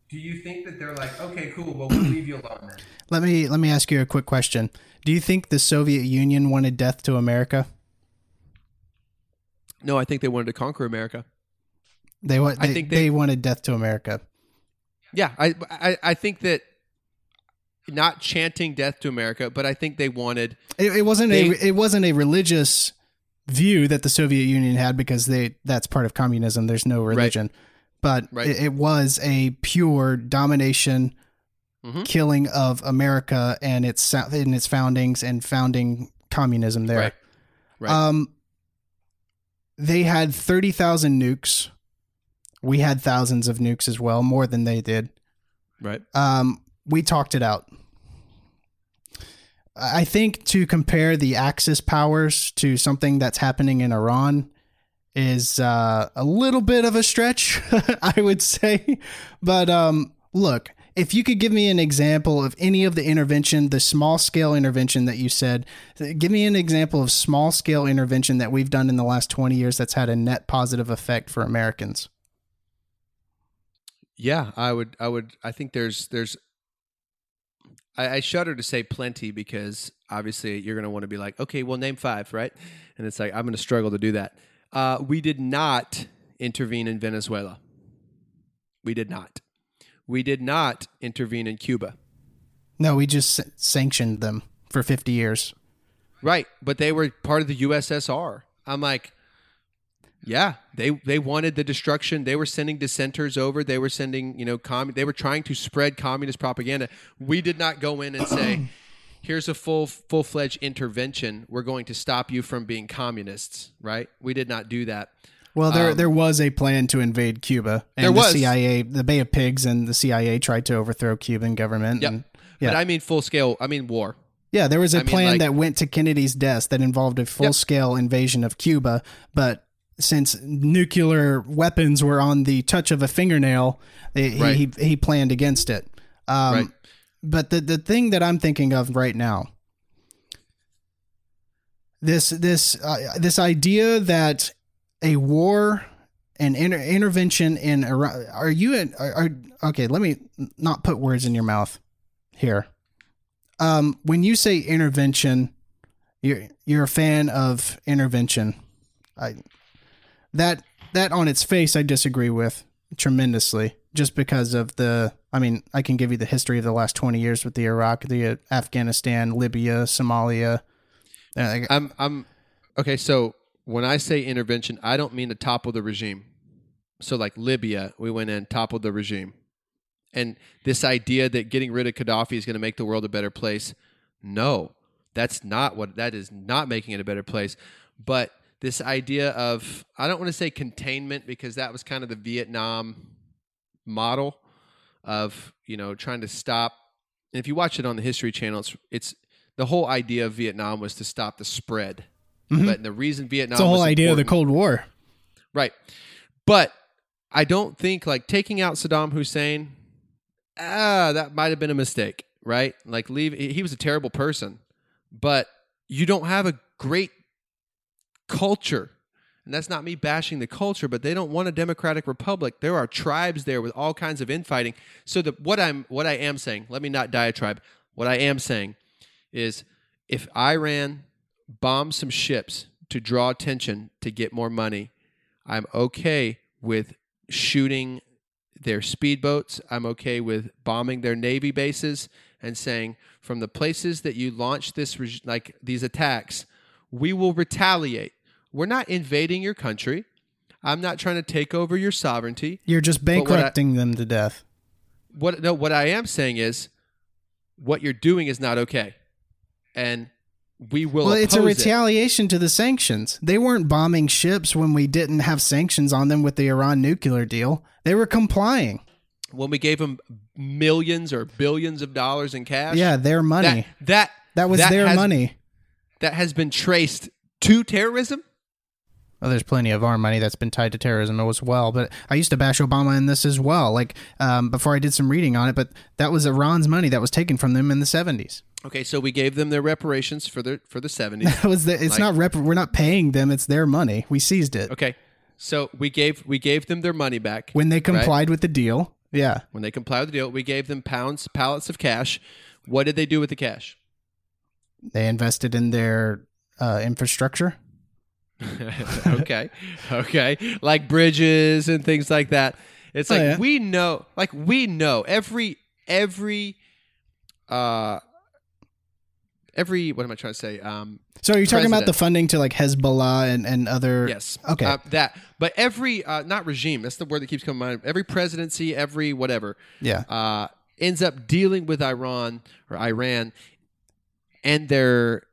Do you think that they're like, okay, cool, well, we'll leave you alone then? Let me let me ask you a quick question. Do you think the Soviet Union wanted death to America? No, I think they wanted to conquer America. They wa- I think they, they- wanted death to America. Yeah, I, I I think that not chanting death to America, but I think they wanted It, it wasn't They- a it wasn't a religious view that the Soviet Union had because they that's part of communism. There's no religion, but Right. it, it was a pure domination, Mhm. killing of America and its in its foundings and founding communism there. Right. Right. Um, they had thirty thousand nukes. We had thousands of nukes as well, more than they did. right. Um, we talked it out. I think to compare the Axis powers to something that's happening in Iran is uh, a little bit of a stretch, I would say. But um, look, if you could give me an example of any of the intervention, the small scale intervention that you said, give me an example of small scale intervention that we've done in the last 20 years that's had a net positive effect for Americans. Yeah, I would. I would. I think there's there's. I, I shudder to say plenty because obviously you're going to want to be like, okay, well, name five, right? And it's like I'm going to struggle to do that. Uh, we did not intervene in Venezuela. We did not. We did not intervene in Cuba. No, we just sanctioned them for 50 years. Right, but they were part of the USSR. I'm like, yeah, they they wanted the destruction. They were sending dissenters over. They were sending, you know, com- they were trying to spread communist propaganda. We did not go in and say, "Here's a full full fledged intervention. We're going to stop you from being communists." Right? We did not do that. Well, there Um, there was a plan to invade Cuba, and There the was. CIA, the Bay of Pigs, and the CIA tried to overthrow Cuban government. Yep. And, But Yeah. I mean full scale. I mean war. yeah, there was a I mean, plan like- that went to Kennedy's desk that involved a full scale invasion of Cuba, but since nuclear weapons were on the touch of a fingernail, he Right. he, he planned against it. Um, Right. But the the thing that I'm thinking of right now, this this uh, this idea that a war and inter- intervention in Iran. Are you in, are, are okay? Let me not put words in your mouth here. Um, when you say intervention, you're you're a fan of intervention. I that that on its face I disagree with tremendously. Just because of the, I mean, I can give you the history of the last twenty years with the Iraq, the uh, Afghanistan, Libya, Somalia. Uh, I'm I'm okay. So when I say intervention, I don't mean to topple the regime. So like Libya, we went in toppled the regime, and this idea that getting rid of Gaddafi is going to make the world a better place. No, that's not what that is. Not making it a better place, but this idea of I don't want to say containment because that was kind of the Vietnam model of you know trying to stop. And if you watch it on the History Channel, it's it's the whole idea of Vietnam was to stop the spread. Mhm. But the reason Vietnam it's the whole idea of the Cold War. Right. But I don't think like taking out Saddam Hussein, ah, that might have been a mistake, right? Like leave he was a terrible person, but you don't have a great culture. And that's not me bashing the culture, but they don't want a democratic republic. There are tribes there with all kinds of infighting. So the what I'm what I am saying, let me not diatribe. What I am saying is if Iran bombs some ships to draw attention to get more money, I'm okay with shooting their speedboats. I'm okay with bombing their navy bases and saying from the places that you launch this like these attacks, we will retaliate. We're not invading your country. I'm not trying to take over your sovereignty. You're just what I- bankrupting them to death. What no, what I am saying is, what you're doing is not okay, and we will. Well, it's a oppose it. retaliation to the sanctions. They weren't bombing ships when we didn't have sanctions on them with the Iran nuclear deal. They were complying. when we gave them millions or billions of dollars in cash. Yeah, their money. that that That, was that their has- money. that has been traced to terrorism. Well, there's plenty of our money that's been tied to terrorism as well. But I used to bash Obama in this as well. Like um, before I did some reading on it, but that was Iran's money that was taken from them in the 70s. Okay, so we gave them their reparations for the for the 70s. That was the. It's Like- not rep. We're not paying them. It's their money. We seized it Okay, so we gave we gave them their money back when they right? complied with the deal. Yeah, When they complied with the deal, we gave them pounds pallets of cash. What did they do with the cash? they invested in their uh, infrastructure. okay, okay, like bridges and things like that. It's Oh, like yeah. we know, like we know every every uh every what am I trying to say? Um, So are you talking about the funding to like Hezbollah and, and other? Yes. Okay. Uh, that, but every uh, not regime. That's the word that keeps coming to mind. Every presidency, every whatever, yeah. uh, ends up dealing with Iran or Iran, and they're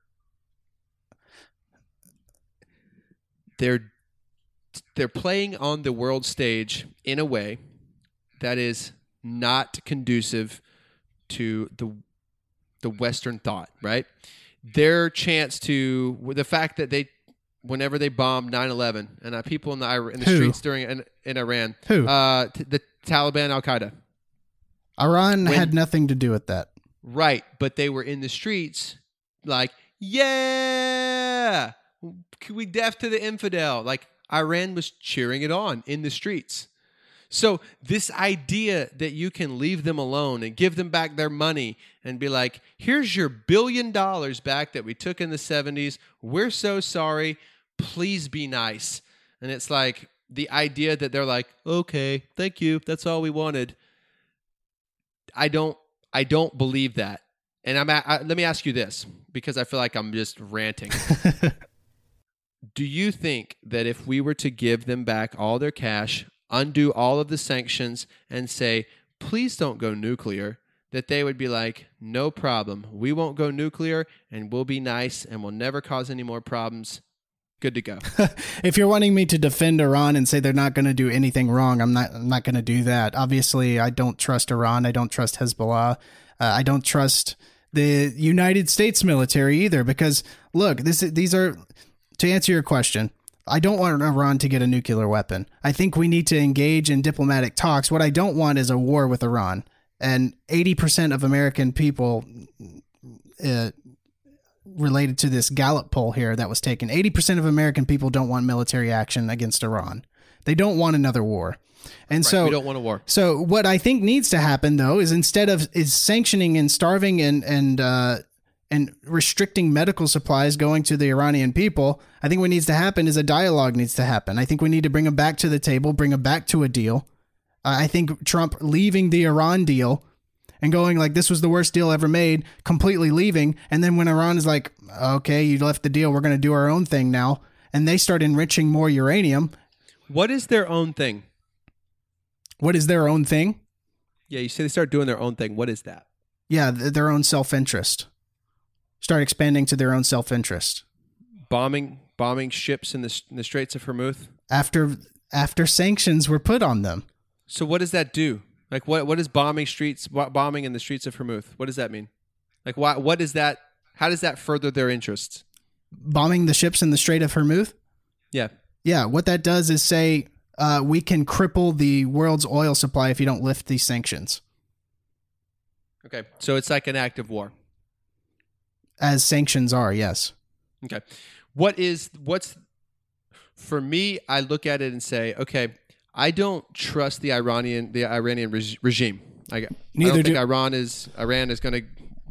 they're they're playing on the world stage in a way that is not conducive to the the Western thought, right? Their chance to the fact that they whenever they bombed 9-11 and uh, people in the in the Who? streets during in, in Iran, Who? uh, t- the Taliban, Al Qaeda, Iran when- had nothing to do with that. right? But they were in the streets, like yeah, we deaf to the infidel. Like Iran was cheering it on in the streets. So this idea that you can leave them alone and give them back their money and be like, "Here's your billion dollars back that we took in the 70s. We're so sorry. Please be nice." And it's like the idea that they're like, "Okay, thank you. That's all we wanted." I don't I don't believe that. And I'm I, let me ask you this because I feel like I'm just ranting. Do you think that if we were to give them back all their cash, undo all of the sanctions, and say, please don't go nuclear, that they would be like, no problem. We won't go nuclear and we'll be nice and we'll never cause any more problems. Good to go. if you're wanting me to defend Iran and say they're not going to do anything wrong, I'm not. I'm not going to do that. Obviously, I don't trust Iran. I don't trust Hezbollah. Uh, I don't trust the United States military either. Because look, this these are to answer your question. I don't want Iran to get a nuclear weapon. I think we need to engage in diplomatic talks. What I don't want is a war with Iran. And 80% of American people uh, related to this Gallup poll here that was taken. 80% of American people don't want military action against Iran. They don't want another war. And so we don't want a war. so what I think needs to happen though is instead of is sanctioning and starving and and uh, and restricting medical supplies going to the Iranian people, I think what needs to happen is a dialogue needs to happen. I think we need to bring them back to the table, bring them back to a deal. Uh, I think Trump leaving the Iran deal and going like this was the worst deal ever made, completely leaving, and then when Iran is like, okay, you left the deal, we're going to do our own thing now, and they start enriching more uranium. What is their own thing? What is their own thing? Yeah, you say they start doing their own thing. What is that? Yeah, th- their own self interest. Start expanding to their own self interest. Bombing bombing ships in the, in the Straits of Hormuz? After after sanctions were put on them, So what does that do? Like what what is bombing streets bombing in the streets of Hormuz? What does that mean? Like why what is that how does that further their interests? bombing the ships in the Strait of Hormuz. Yeah. Yeah, what that does is say uh, we can cripple the world's oil supply if you don't lift these sanctions, Okay. So it's like an act of war. As sanctions are. Yes. Okay. What is what's for me? I look at it and say, okay, I don't trust the Iranian the Iranian reg- regime. I, I Neither don't think do- Iran is Iran is going to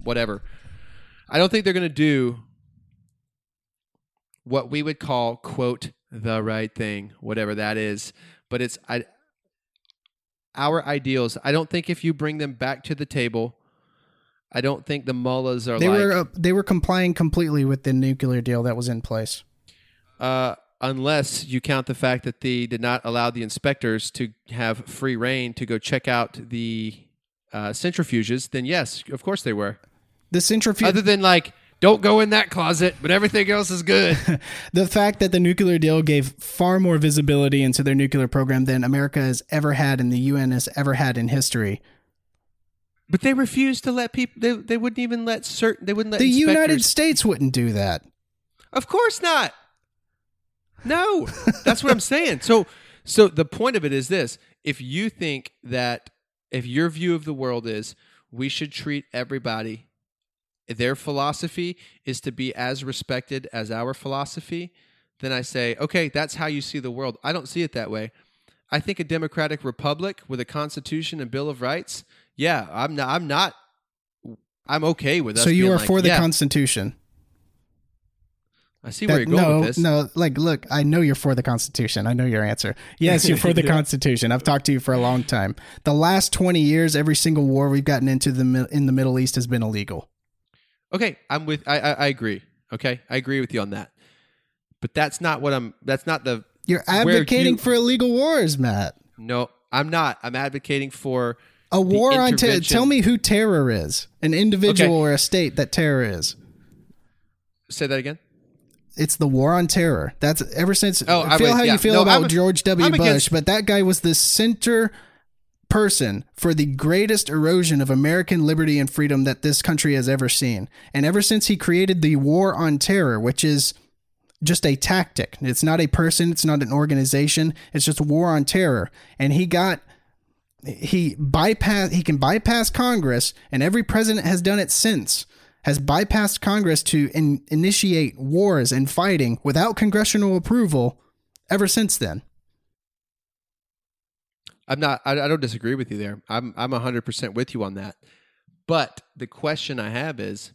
whatever. I don't think they're going to do what we would call quote the right thing, whatever that is. But it's I, our ideals. I don't think if you bring them back to the table, I don't think the mullahs are They like were uh, they were complying completely with the nuclear deal that was in place. uh, unless you count the fact that they did not allow the inspectors to have free reign to go check out the uh, centrifuges, then yes, of course they were. The centrifuge. Other than like, don't go in that closet, but everything else is good. the fact that the nuclear deal gave far more visibility into their nuclear program than America has ever had and the UN has ever had in history. But they refused to let people. They, they wouldn't even let certain. They wouldn't let The United States wouldn't do that. Of course not. No, that's what I'm saying. So, so the point of it is this: if you think that, if your view of the world is we should treat everybody, their philosophy is to be as respected as our philosophy, then I say, okay, that's how you see the world. I don't see it that way. I think a democratic republic with a constitution and bill of rights. Yeah, I'm not. I'm not. I'm okay with us. So you are like, for the yeah, Constitution. I see where you're going no, with this. no, like, look, I know you're for the Constitution. I know your answer. Yes, you're for the Constitution. I've talked to you for a long time. The last 20 years, every single war we've gotten into the in the Middle East has been illegal. Okay, I'm with. I, I I agree. Okay, I agree with you on that. But that's not what I'm. That's not the. You're advocating you- for illegal wars, Matt. No, I'm not. I'm advocating for. A war on terror. Tell me who terror is. An individual Okay. or a state that terror is. Say that again. It's the war on terror. That's ever since. Oh, I I feel was- how yeah. you feel No, about I'm- George W. I'm Bush, against- but that guy was the center person for the greatest erosion of American liberty and freedom that this country has ever seen. And ever since he created the war on terror, which is just a tactic, it's not a person, it's not an organization, it's just war on terror. And he got he bypass he can bypass Congress, and every president has done it since. Has bypassed Congress to in, initiate wars and fighting without congressional approval ever since then. I'm not. I, I don't disagree with you there. I'm. I'm 100 percent with you on that. But the question I have is,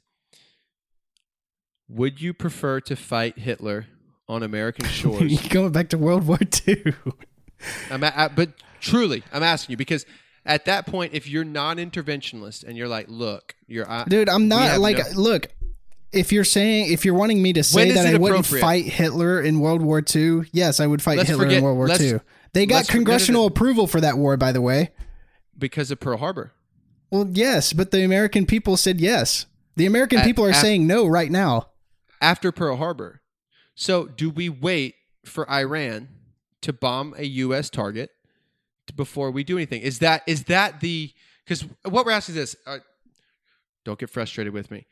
would you prefer to fight Hitler on American shores? Going back to World War II. I, but truly, I'm asking you because at that point, if you're non-interventionalist and you're like, look, you're I, Dude, I'm not like no- look. If you're saying if you're wanting me to say that I wouldn't fight Hitler in World War II, yes, I would fight Let's Hitler forget- in World War II. They got let's forget it- congressional approval for that war, by the way. because of Pearl Harbor. Well, yes, but the American people said yes. The American At- people are saying no right now. after Pearl Harbor. So, do we wait for Iran to bomb a U.S. target before we do anything? Is that is that the because what we're asking is this? Uh, don't get frustrated with me.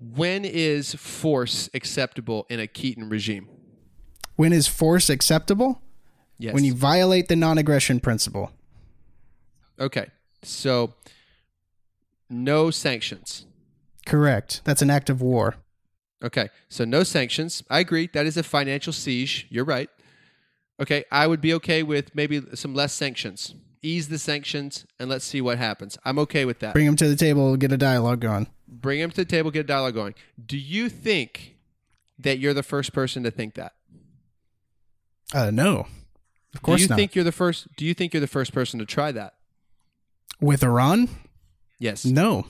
When is force acceptable in a Keaton regime? When is force acceptable? Yes. When you violate the non-aggression principle. okay. So, no sanctions. Correct. That's an act of war. Okay, so no sanctions. I agree. That is a financial siege. You're right. Okay, I would be okay with maybe some less sanctions. Ease the sanctions and let's see what happens. I'm okay with that. Bring them to the table, get a dialogue going. Bring them to the table, get a dialogue going. Do you think that you're the first person to think that? Uh, no, of course do you not. think you're the first? Do you think you're the first person to try that? With Iran, Yes. no.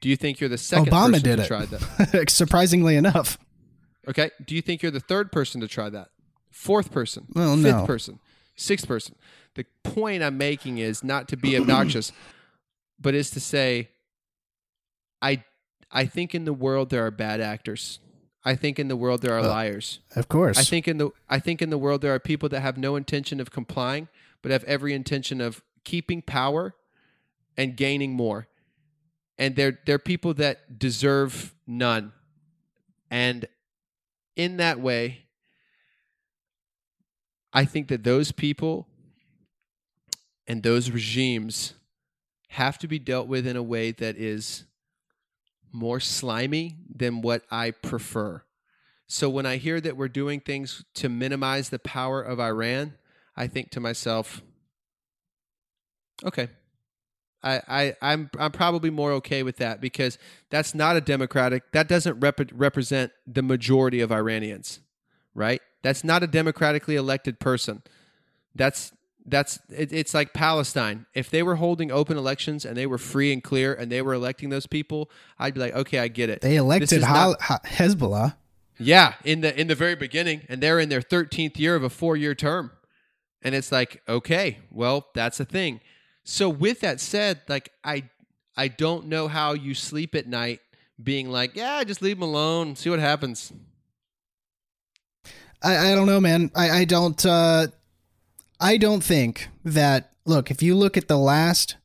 Do you think you're the second Obama person did to it. try that? Surprisingly enough, Okay. Do you think you're the third person to try that? Fourth person? Well, fifth no. person? Sixth person? The point I'm making is not to be obnoxious, but is to say, I I think in the world there are bad actors. I think in the world there are uh, liars. of course. I think in the I think in the world there are people that have no intention of complying, but have every intention of keeping power and gaining more. And they're they're people that deserve none. And in that way, I think that those people and those regimes have to be dealt with in a way that is more slimy than what I prefer. So when I hear that we're doing things to minimize the power of Iran, I think to myself, okay. I, I, I'm I'm probably more okay with that because that's not a democratic. That doesn't rep- represent the majority of Iranians, right? That's not a democratically elected person. That's that's it, it's like Palestine. If they were holding open elections and they were free and clear and they were electing those people, I'd be like, okay, I get it. they elected is not- Ha- Ha- Hezbollah. Yeah, in the in the very beginning, and they're in their 13th year of a four year term, and it's like, okay, well, that's a thing. So with that said, like I I don't know how you sleep at night being like, yeah, just leave them alone, see what happens. I, I don't know, man. I, I don't. Uh, I don't think that. Look, if you look at the last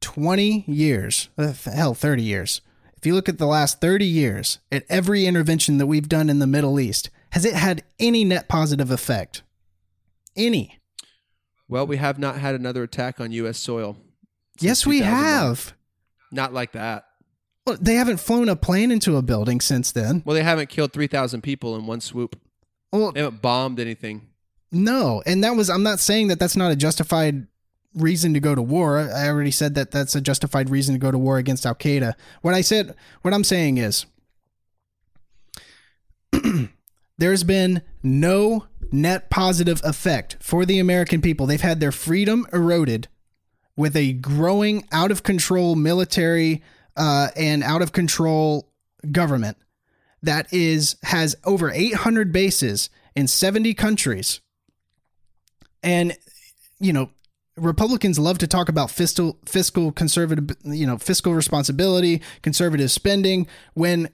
twenty years, uh, hell, thirty years. If you look at the last thirty years, at every intervention that we've done in the Middle East, has it had any net positive effect? Any? Well, we have not had another attack on U.S. soil. Yes, we have. Not like that. Well, they haven't flown a plane into a building since then. Well, they haven't killed 3,000 people in one swoop. Well, They haven't bombed anything. No, and that was I'm not saying that that's not a justified reason to go to war. I already said that that's a justified reason to go to war against Al Qaeda. What I said, what I'm saying is, there's been no net positive effect for the American people. They've had their freedom eroded with a growing out of control military uh, and out of control government that is has over 800 bases in 70 countries. And you know republicans love to talk about fiscal fiscal conservative you know fiscal responsibility conservative spending. When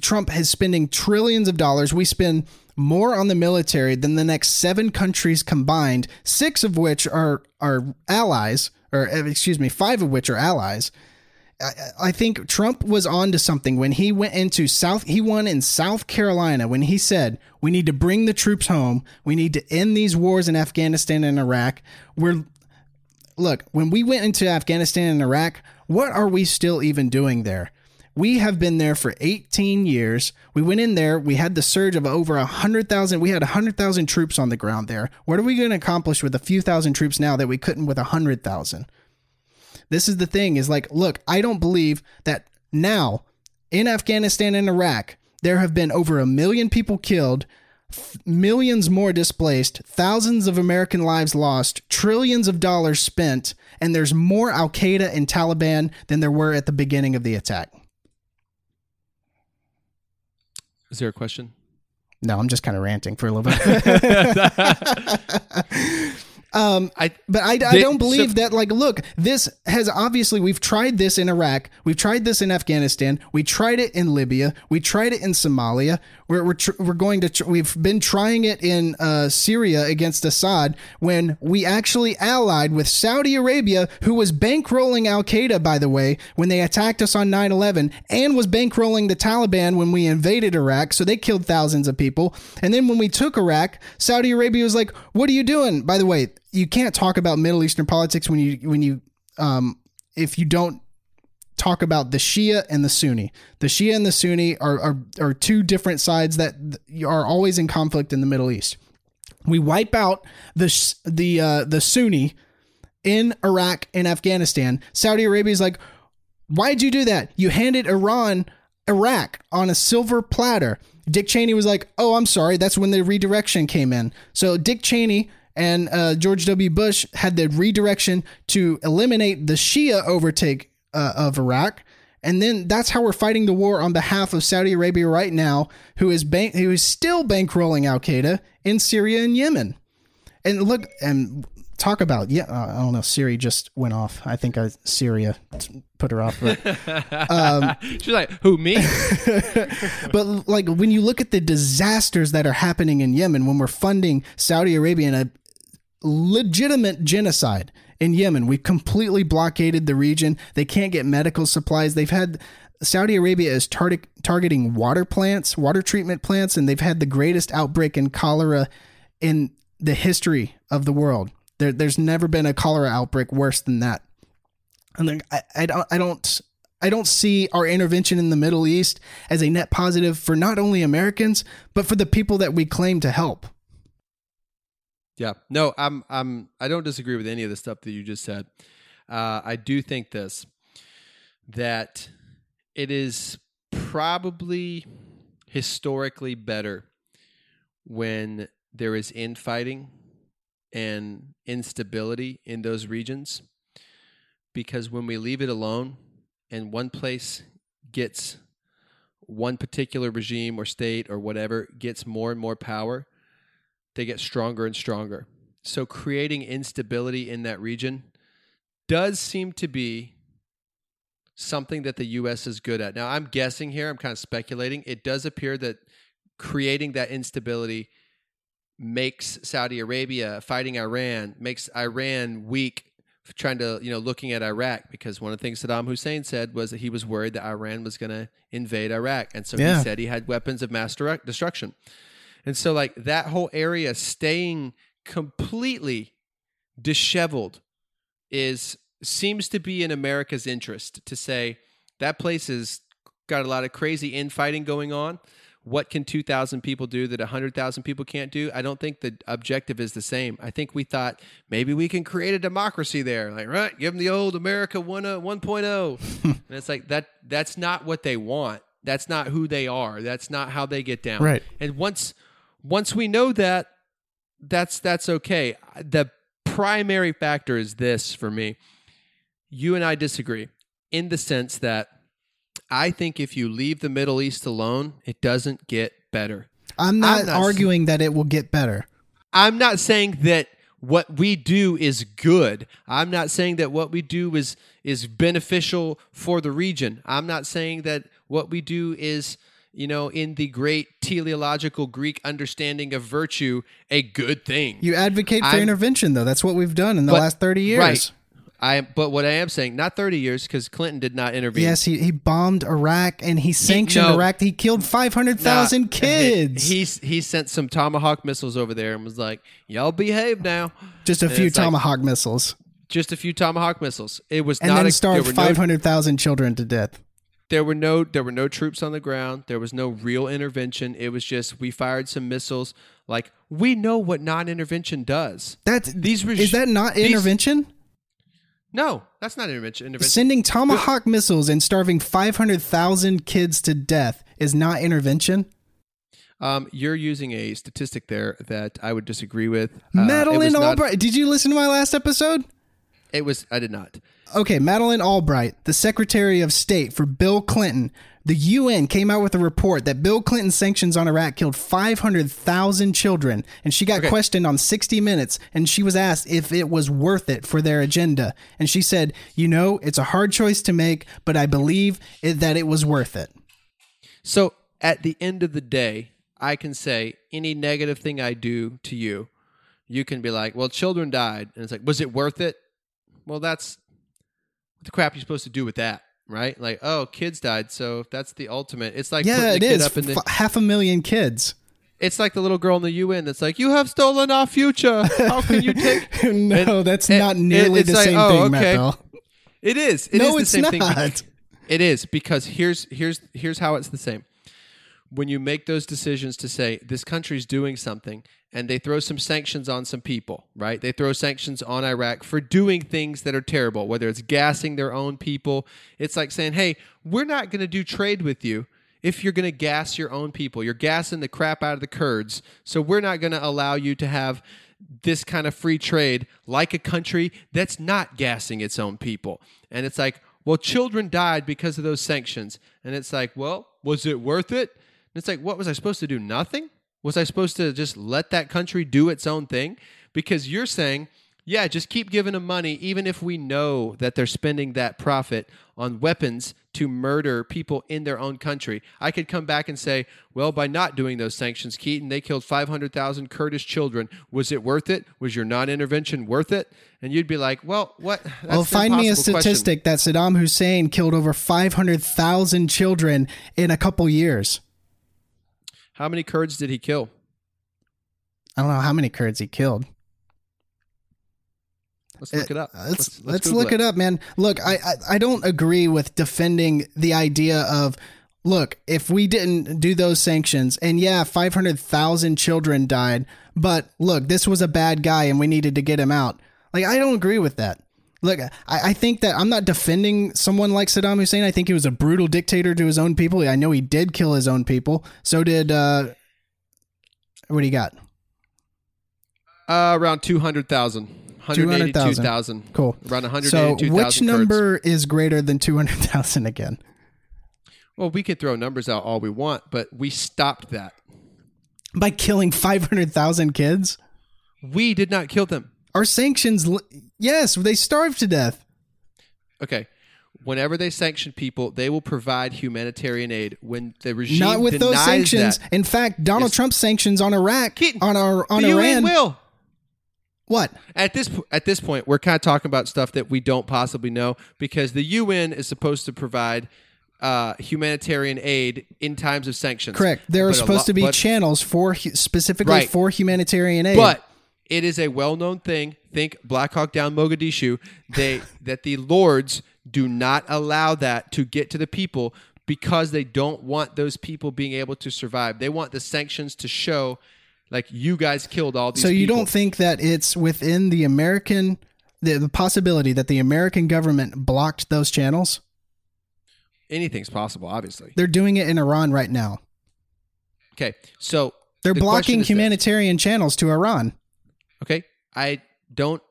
trump is spending trillions of dollars we spend more on the military than the next seven countries combined six of which are are allies or excuse me five of which are allies I- think Trump was on to something when he went into South. He won in South Carolina when he said, "We need to bring the troops home. We need to end these wars in Afghanistan and Iraq." We're look when we went into Afghanistan and Iraq. What are we still even doing there? We have been there for 18 years. We went in there. We had the surge of over 100,000. We had 100,000 troops on the ground there. What are we going to accomplish with a few thousand troops now that we couldn't with 100,000? This is the thing is like, look, I don't believe that now in Afghanistan and Iraq, there have been over a million people killed, f- millions more displaced, thousands of American lives lost, trillions of dollars spent, and there's more Al Qaeda and Taliban than there were at the beginning of the attack. Is there a question? No, I'm just kind of ranting for a little bit. um, I But I, I They- don't believe so- that. Like, look, this has obviously we've tried this in Iraq, we've tried this in Afghanistan, we tried it in Libya, we tried it in Somalia. We're we're, tr- we're going to tr- we've been trying it in uh, Syria against Assad when we actually allied with Saudi Arabia, who was bankrolling Al Qaeda, by the way, when they attacked us on 9/11, and was bankrolling the Taliban when we invaded Iraq. So they killed thousands of people. And then when we took Iraq, Saudi Arabia was like, "What are you doing?" By the way, you can't talk about Middle Eastern politics when you when you um, if you don't talk about the Shia and the Sunni. The Shia and the Sunni are are, are two different sides that are always in conflict in the Middle East. We wipe out the the uh, the Sunni in Iraq and Afghanistan. Saudi Arabia is like, why'd you do that? You handed Iran Iraq on a silver platter. Dick Cheney was like, oh, I'm sorry. That's when the redirection came in. So Dick Cheney and uh, George W. Bush had the redirection to eliminate the Shia overtake uh, of Iraq. And then that's how we're fighting the war on behalf of Saudi Arabia right now, who is bank who is still bankrolling Al Qaeda in Syria and Yemen. And look and talk about yeah, uh, I don't know. Siri just went off. I think I Syria put her off. But she's like, who me? but like when you look at the disasters that are happening in Yemen, when we're funding Saudi Arabia in a legitimate genocide in Yemen, we've completely blockaded the region. They can't get medical supplies. They've had Saudi Arabia is tar- targeting water plants, water treatment plants, and they've had the greatest outbreak in cholera in the history of the world. There, there's never been a cholera outbreak worse than that. And I, I don't, I don't, I don't see our intervention in the Middle East as a net positive for not only Americans but for the people that we claim to help. Yeah. No, I'm I'm I don't disagree with any of the stuff that you just said. Uh, I do think this that it is probably historically better when there is infighting and instability in those regions because when we leave it alone and one place gets one particular regime or state or whatever gets more and more power, they get stronger and stronger. So creating instability in that region does seem to be something that the US is good at. Now, I'm guessing here, I'm kind of speculating. It does appear that creating that instability makes Saudi Arabia fighting Iran, makes Iran weak trying to, you know, looking at Iraq because one of the things Saddam Hussein said was that he was worried that Iran was going to invade Iraq. And so Yeah. he said he had weapons of mass destruction. And so like that whole area staying completely disheveled is seems to be in America's interest to say that place has got a lot of crazy infighting going on. What can 2,000 people do that 100,000 people can't do? I don't think the objective is the same. I think we thought maybe we can create a democracy there. Like, right, give them the old America 1, uh, 1.0. and it's like that that's not what they want. That's not who they are. That's not how they get down. Right. And once once we know that, that's that's okay. The primary factor is this for me. You and I disagree in the sense that I think if you leave the Middle East alone, it doesn't get better. I'm not, I'm not arguing that it will get better. I'm not saying that what we do is good. I'm not saying that what we do is is beneficial for the region. I'm not saying that what we do is you know, in the great teleological Greek understanding of virtue, a good thing. You advocate for I'm- intervention, though. That's what we've done in the But- last 30 years. Right. I but what I am saying, not 30 years, because Clinton did not intervene. Yes, he, he bombed Iraq and he sanctioned no. Iraq. He killed 500,000 Nah, kids. He, he he sent some Tomahawk missiles over there and was like, "Y'all behave now." Just a and few it's like- Tomahawk missiles. Just a few Tomahawk missiles. It was And not then a, starved there were no 500,000 children to death. There were no there were no troops on the ground. There was no real intervention. It was just we fired some missiles. Like we know what non-intervention does. That's, These is that not these- intervention? No, that's not intervention. intervention. Sending Tomahawk missiles and starving 500,000 kids to death is not intervention? Um, you're using a statistic there that I would disagree with. Uh, Madeleine not- Albright. Did you listen to my last episode? It was. I did not. Okay, Madeleine Albright, the Secretary of State for Bill Clinton, the UN came out with a report that Bill Clinton's sanctions on Iraq killed 500,000 children. And she got Okay. questioned on 60 Minutes, and she was asked if it was worth it for their agenda. And she said, You know, it's a hard choice to make, but I believe it, that it was worth it. So at the end of the day, I can say any negative thing I do to you, you can be like, "Well, children died," and it's like, "Was it worth it?" Well, that's what the crap you're supposed to do with that, right? Like, oh, kids died, so that's the ultimate. It's like Yeah, it is. Up in the, half a million kids. it's like the little girl in the UN that's like, "You have stolen our future. How can you take?" no, And- that's and- not nearly the like, same oh, thing, Matt okay. Bell. It is. It is No, the it's same thing. not. It is because here's here's here's how it's the same. When you make those decisions to say this country's doing something and they throw some sanctions on some people, right? They throw sanctions on Iraq for doing things that are terrible, whether it's gassing their own people. It's like saying, "Hey, we're not going to do trade with you if you're going to gas your own people. You're gassing the crap out of the Kurds, so we're not going to allow you to have this kind of free trade like a country that's not gassing its own people." And it's like, well, children died because of those sanctions. And it's like, well, was it worth it? And it's like, what was I supposed to do? Nothing? Was I supposed to just let that country do its own thing? Because you're saying, yeah, just keep giving them money, even if we know that they're spending that profit on weapons to murder people in their own country. I could come back and say, well, by not doing those sanctions, Keaton, they killed 500,000 Kurdish children. Was it worth it? Was your non intervention worth it? And you'd be like, well, what? That's well, find me a impossible question. statistic that Saddam Hussein killed over 500,000 children in a couple years. How many Kurds did he kill? I don't know how many Kurds he killed. Let's look it up. Uh, Let's let's, Google look it. up, man. Look, I, I I don't agree with defending the idea of look, if we didn't do those sanctions and yeah, 500,000 children died, but look, this was a bad guy and we needed to get him out. Like I don't agree with that. Look, I, I think that I'm not defending someone like Saddam Hussein. I think he was a brutal dictator to his own people. I know he did kill his own people. So did uh what do you got? Uh, around 200,000. 182,000. Cool. Around So 182,000 which Kurds. number is greater than 200,000 again? Well, we could throw numbers out all we want, but we stopped that. By killing 500,000 kids? We did not kill them. Our sanctions, yes, they starved to death. Okay. Whenever they sanction people, they will provide humanitarian aid. When the regime Not with those sanctions. that, In fact, Donald Yes. Trump's sanctions on Iraq, Keaton, on our on the UN Iran. will. What? At this at this point, we're kind of talking about stuff that we don't possibly know because the UN is supposed to provide uh, humanitarian aid in times of sanctions. Correct. There are But supposed lo- to be but- channels for hu- specifically Right. for humanitarian aid. But it is a well-known thing. Think Black Hawk Down Mogadishu. They that the lords do not allow that to get to the people because they don't want those people being able to survive. They want the sanctions to show, like you guys killed all these. so you people. don't think that it's within the American the, the possibility that the American government blocked those channels? anything's possible? Obviously. They're doing it in Iran right now. Okay, so They're the blocking is this. humanitarian channels to Iran. Okay. I don't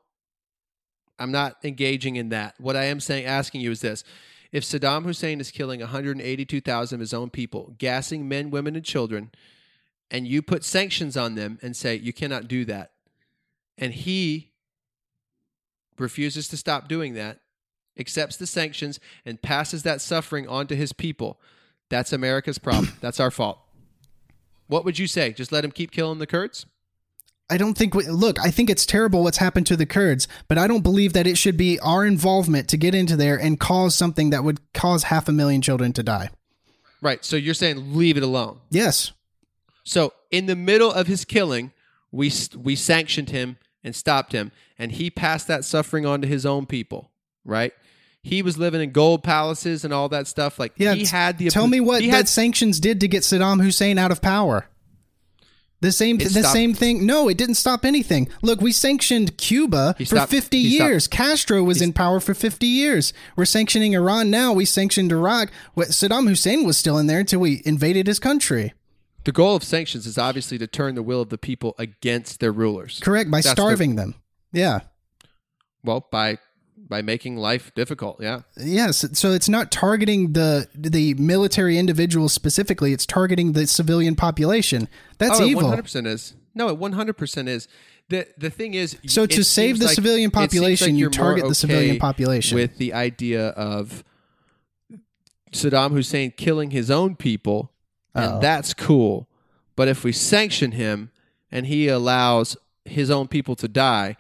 I'm not engaging in that. What I am saying asking you is this. If Saddam Hussein is killing 182,000 of his own people, gassing men, women and children, and you put sanctions on them and say you cannot do that, and he refuses to stop doing that, accepts the sanctions and passes that suffering on to his people, that's America's problem. that's our fault. What would you say? Just let him keep killing the Kurds? I don't think. We, look, I think it's terrible what's happened to the Kurds, but I don't believe that it should be our involvement to get into there and cause something that would cause half a million children to die. Right. So you're saying leave it alone. Yes, So in the middle of his killing, we we sanctioned him and stopped him, and he passed that suffering on to his own people. Right. He was living in gold palaces and all that stuff. Like yeah. he had the tell me what he that had, sanctions did to get Saddam Hussein out of power. The same, It the stopped- same thing. No, it didn't stop anything. Look, we sanctioned Cuba He for stopped- fifty he stopped- years. Castro was in power for fifty years. We're sanctioning Iran now. We sanctioned Iraq. What Saddam Hussein was still in there until we invaded his country. the goal of sanctions is obviously to turn the will of the people against their rulers. Correct by That's the- starving them. Yeah. Well, by by making life difficult. Yeah. Yes, so it's not targeting the the military individuals specifically. It's targeting the civilian population. That's oh, evil. One hundred percent is. No, it one hundred percent is. The the thing is, So to save the like- civilian population, you you're more target the civilian population. with the idea of Saddam Hussein killing his own people, Uh-oh. and oh. that's cool. But if we sanction him and he allows his own people to die,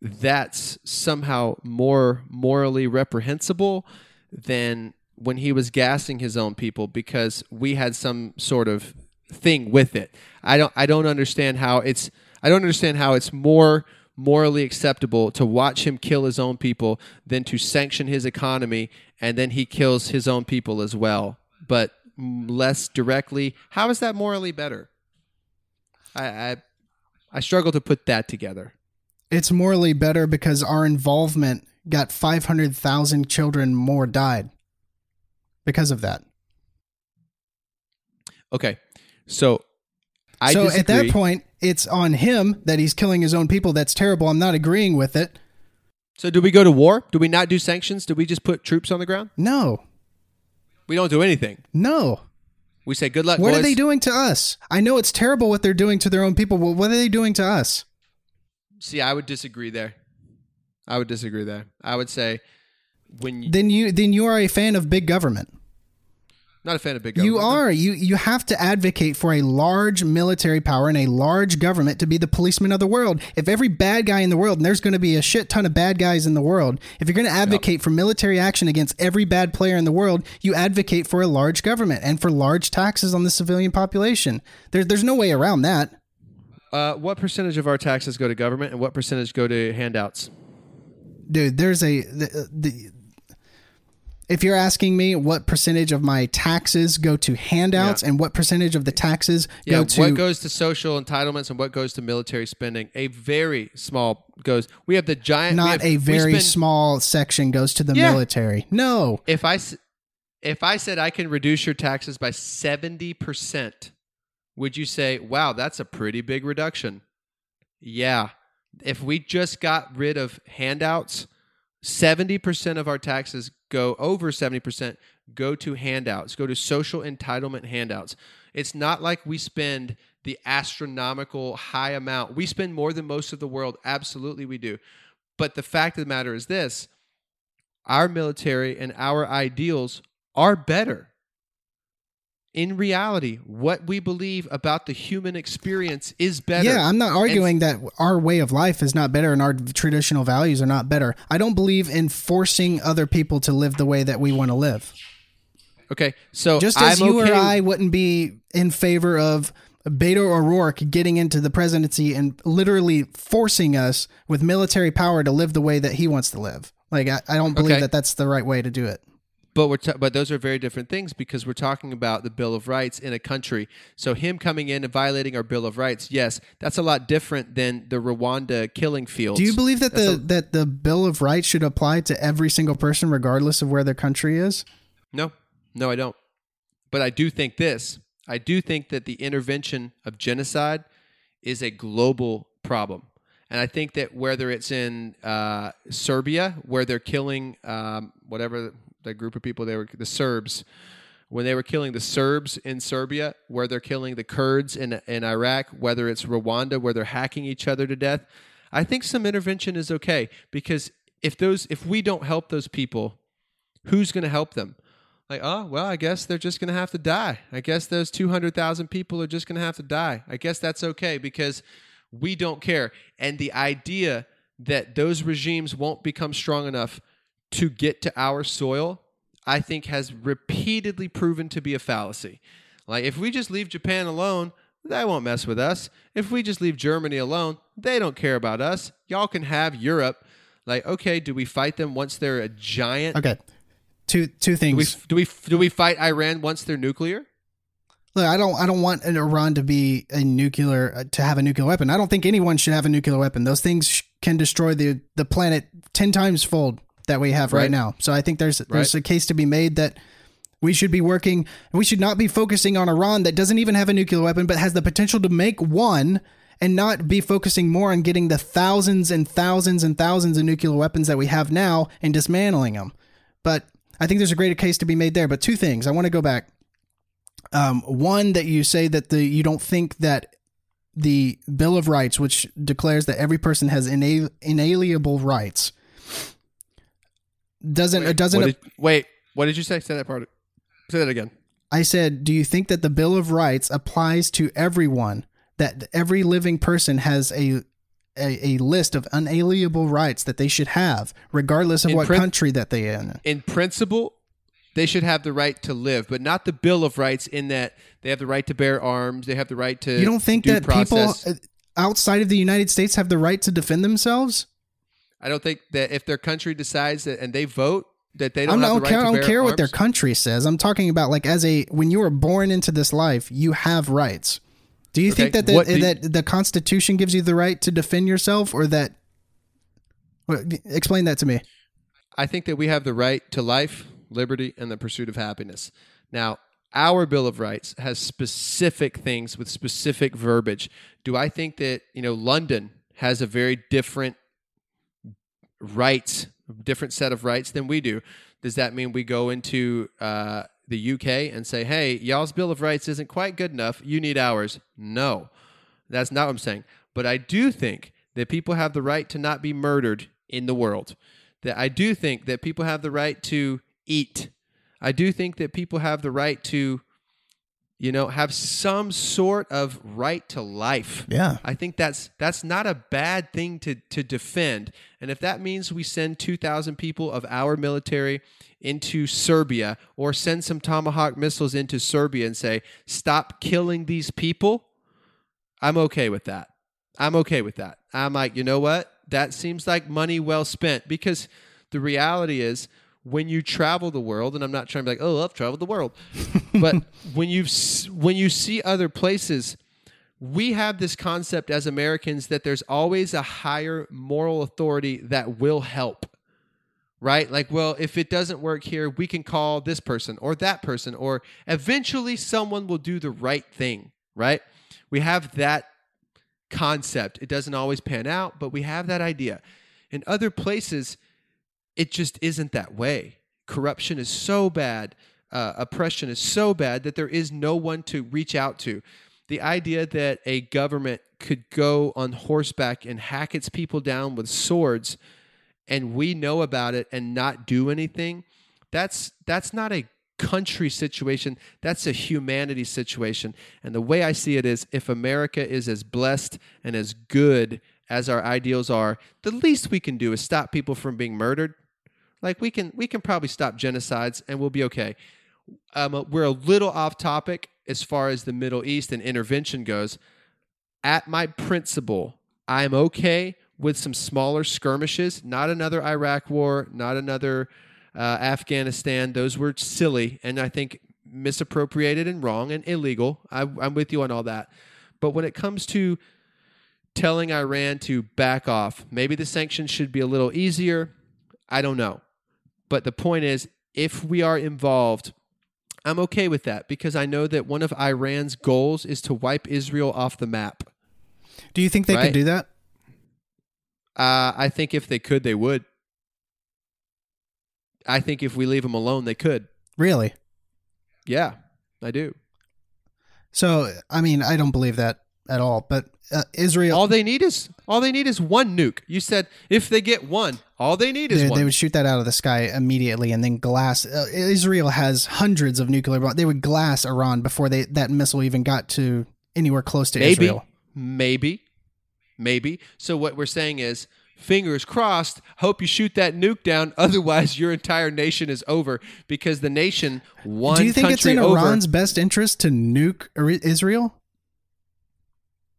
that's somehow more morally reprehensible than when he was gassing his own people because we had some sort of thing with it. I don't I don't understand how it's I don't understand how it's more morally acceptable to watch him kill his own people than to sanction his economy and then he kills his own people as well. But less directly, how is that morally better? I I, I struggle to put that together. It's morally better because our involvement got 500,000 children more died because of that. Okay. So I so disagree. at that point, it's on him that he's killing his own people. That's terrible. I'm not agreeing with it. So do we go to war? Do we not do sanctions? Do we just put troops on the ground? No. We don't do anything. No. We say good luck. What are they doing to us? I know it's terrible what they're doing to their own people. Well, what are they doing to us? See, I would disagree there. I would disagree there. I would say when you, Then you then you are a fan of big government. not a fan of big government. You are. You you have to advocate for a large military power and a large government to be the policeman of the world. If every bad guy in the world, and there's going to be a shit ton of bad guys in the world, if you're going to advocate for military action against every bad player in the world, you advocate for a large government and for large taxes on the civilian population. There, there's no way around that. Uh, what percentage of our taxes go to government, and what percentage go to handouts? dude there's a the, the if you're asking me what percentage of my taxes go to handouts Yeah. and what percentage of the taxes Yeah, go to what goes to social entitlements and what goes to military spending? A very small goes. We have the giant. not have- a very spend- small section goes to the Yeah. military no If I if I said I can reduce your taxes by seventy percent, would you say, "Wow, that's a pretty big reduction"? Yeah. If we just got rid of handouts, 70% of our taxes go over 70% go to handouts, go to social entitlement handouts. It's not like we spend the astronomical high amount. We spend more than most of the world. Absolutely, we do. But the fact of the matter is this our military and our ideals are better. In reality, what we believe about the human experience is better. Yeah, I'm not arguing that our way of life is not better and our traditional values are not better. I don't believe in forcing other people to live the way that we want to live. Okay, so Just as I'm you okay or I wouldn't be in favor of Beto O'Rourke getting into the presidency and literally forcing us with military power to live the way that he wants to live. Like I, I don't believe Okay. that that's the right way to do it. But we're ta- but those are very different things because we're talking about the Bill of Rights in a country. So him coming in and violating our Bill of Rights, yes, that's a lot different than the Rwanda killing fields. Do you believe that That's the a- that the Bill of Rights should apply to every single person regardless of where their country is? No, no, I don't. But I do think this. I do think that the intervention of genocide is a global problem. And I think that whether it's in uh, Serbia, where they're killing um, whatever the group of people they were, the Serbs, when they were killing the Serbs in Serbia, where they're killing the Kurds in, in Iraq, whether it's Rwanda, where they're hacking each other to death, I think some intervention is okay because if those if we don't help those people, who's going to help them? Like, oh, well, I guess they're just going to have to die. I guess those 200,000 people are just going to have to die. I guess that's okay because we don't care. And the idea that those regimes won't become strong enough to get to our soil, I think has repeatedly proven to be a fallacy. Like, if we just leave Japan alone, they won't mess with us. If we just leave Germany alone, they don't care about us. Y'all can have Europe. Like, okay, do we fight them once they're a giant? Okay. Two two Do we, things. do we do we fight Iran once they're nuclear? Look, I don't I don't want an Iran to be a nuclear uh, to have a nuclear weapon. I don't think anyone should have a nuclear weapon. Those things sh- can destroy the the planet 10 times fold that we have right, Right. now. So I think there's there's Right. a case to be made that we should be working we should not be focusing on Iran that doesn't even have a nuclear weapon but has the potential to make one and not be focusing more on getting the thousands and thousands and thousands of nuclear weapons that we have now and dismantling them. But I think there's a greater case to be made there. But two things. I want to go back. Um, one that you say that the you don't think that the Bill of Rights, which declares that every person has ina- inalienable rights, doesn't it doesn't What did, wait, what did you say? Say that part. Say that again. I said, do you think that the Bill of Rights applies to everyone? That every living person has a a, a list of unalienable rights that they should have, regardless of In what prin- country that they are in. In principle, they should have the right to live, but not the Bill of Rights. In that they have the right to bear arms, they have the right to. You don't think that process. people uh, outside of the United States have the right to defend themselves? I don't think that if their country decides that and they vote that they don't I'm have not the right care, I don't care what their country says. I'm talking about like as a when you were born into this life, you have rights. Do you think that the, you- that the Constitution gives you the right to defend yourself, or that? Explain that to me. I think that we have the right to life, liberty, and the pursuit of happiness. Now, our Bill of Rights has specific things with specific verbiage. Do I think that, you know, London has a very different rights, different set of rights than we do? Does that mean we go into uh, the UK and say, hey, y'all's Bill of Rights isn't quite good enough. You need ours? No, that's not what I'm saying. But I do think that people have the right to not be murdered in the world. That I do think that people have the right to eat. I do think that people have the right to, you know, have some sort of right to life. Yeah. I think that's that's not a bad thing to to defend. And if that means we send 2000 people of our military into Serbia or send some tomahawk missiles into Serbia and say stop killing these people, I'm okay with that. I'm okay with that. I'm like, you know what? That seems like money well spent because the reality is when you travel the world, and I'm not trying to be like, oh, I've traveled the world, but when you when you see other places, we have this concept as Americans that there's always a higher moral authority that will help. Right? Like, well, if it doesn't work here, we can call this person or that person, or eventually someone will do the right thing. Right? We have that concept. It doesn't always pan out, but we have that idea. In other places, it just isn't that way. Corruption is so bad, uh, oppression is so bad that there is no one to reach out to. The idea that a government could go on horseback and hack its people down with swords and we know about it and not do anything, that's that's not a country situation, that's a humanity situation. And the way I see it is if America is as blessed and as good as our ideals are, the least we can do is stop people from being murdered. Like we can we can probably stop genocides and we'll be okay. Um, we're a little off topic as far as the Middle East and intervention goes. At my principle, I'm okay with some smaller skirmishes, not another Iraq war, not another uh, Afghanistan. Those were silly and I think misappropriated and wrong and illegal. I, I'm with you on all that. But when it comes to telling Iran to back off, maybe the sanctions should be a little easier. I don't know. But the point is, if we are involved, I'm okay with that because I know that one of Iran's goals is to wipe Israel off the map. Do you think they Right. could do that? Uh, I think if they could, they would. I think if we leave them alone, they could. Really? Yeah, I do. So, I mean, I don't believe that at all. But uh, Israel, All they need is all they need is one nuke. You said if they get one, all they need is they, one. they would shoot that out of the sky immediately, and then glass. Uh, Israel has hundreds of nuclear bombs. They would glass Iran before they that missile even got to anywhere close to maybe, Israel. maybe, maybe. So what we're saying is, fingers crossed. Hope you shoot that nuke down. Otherwise, your entire nation is over because the nation one Do you think it's in over. Iran's best interest to nuke Israel?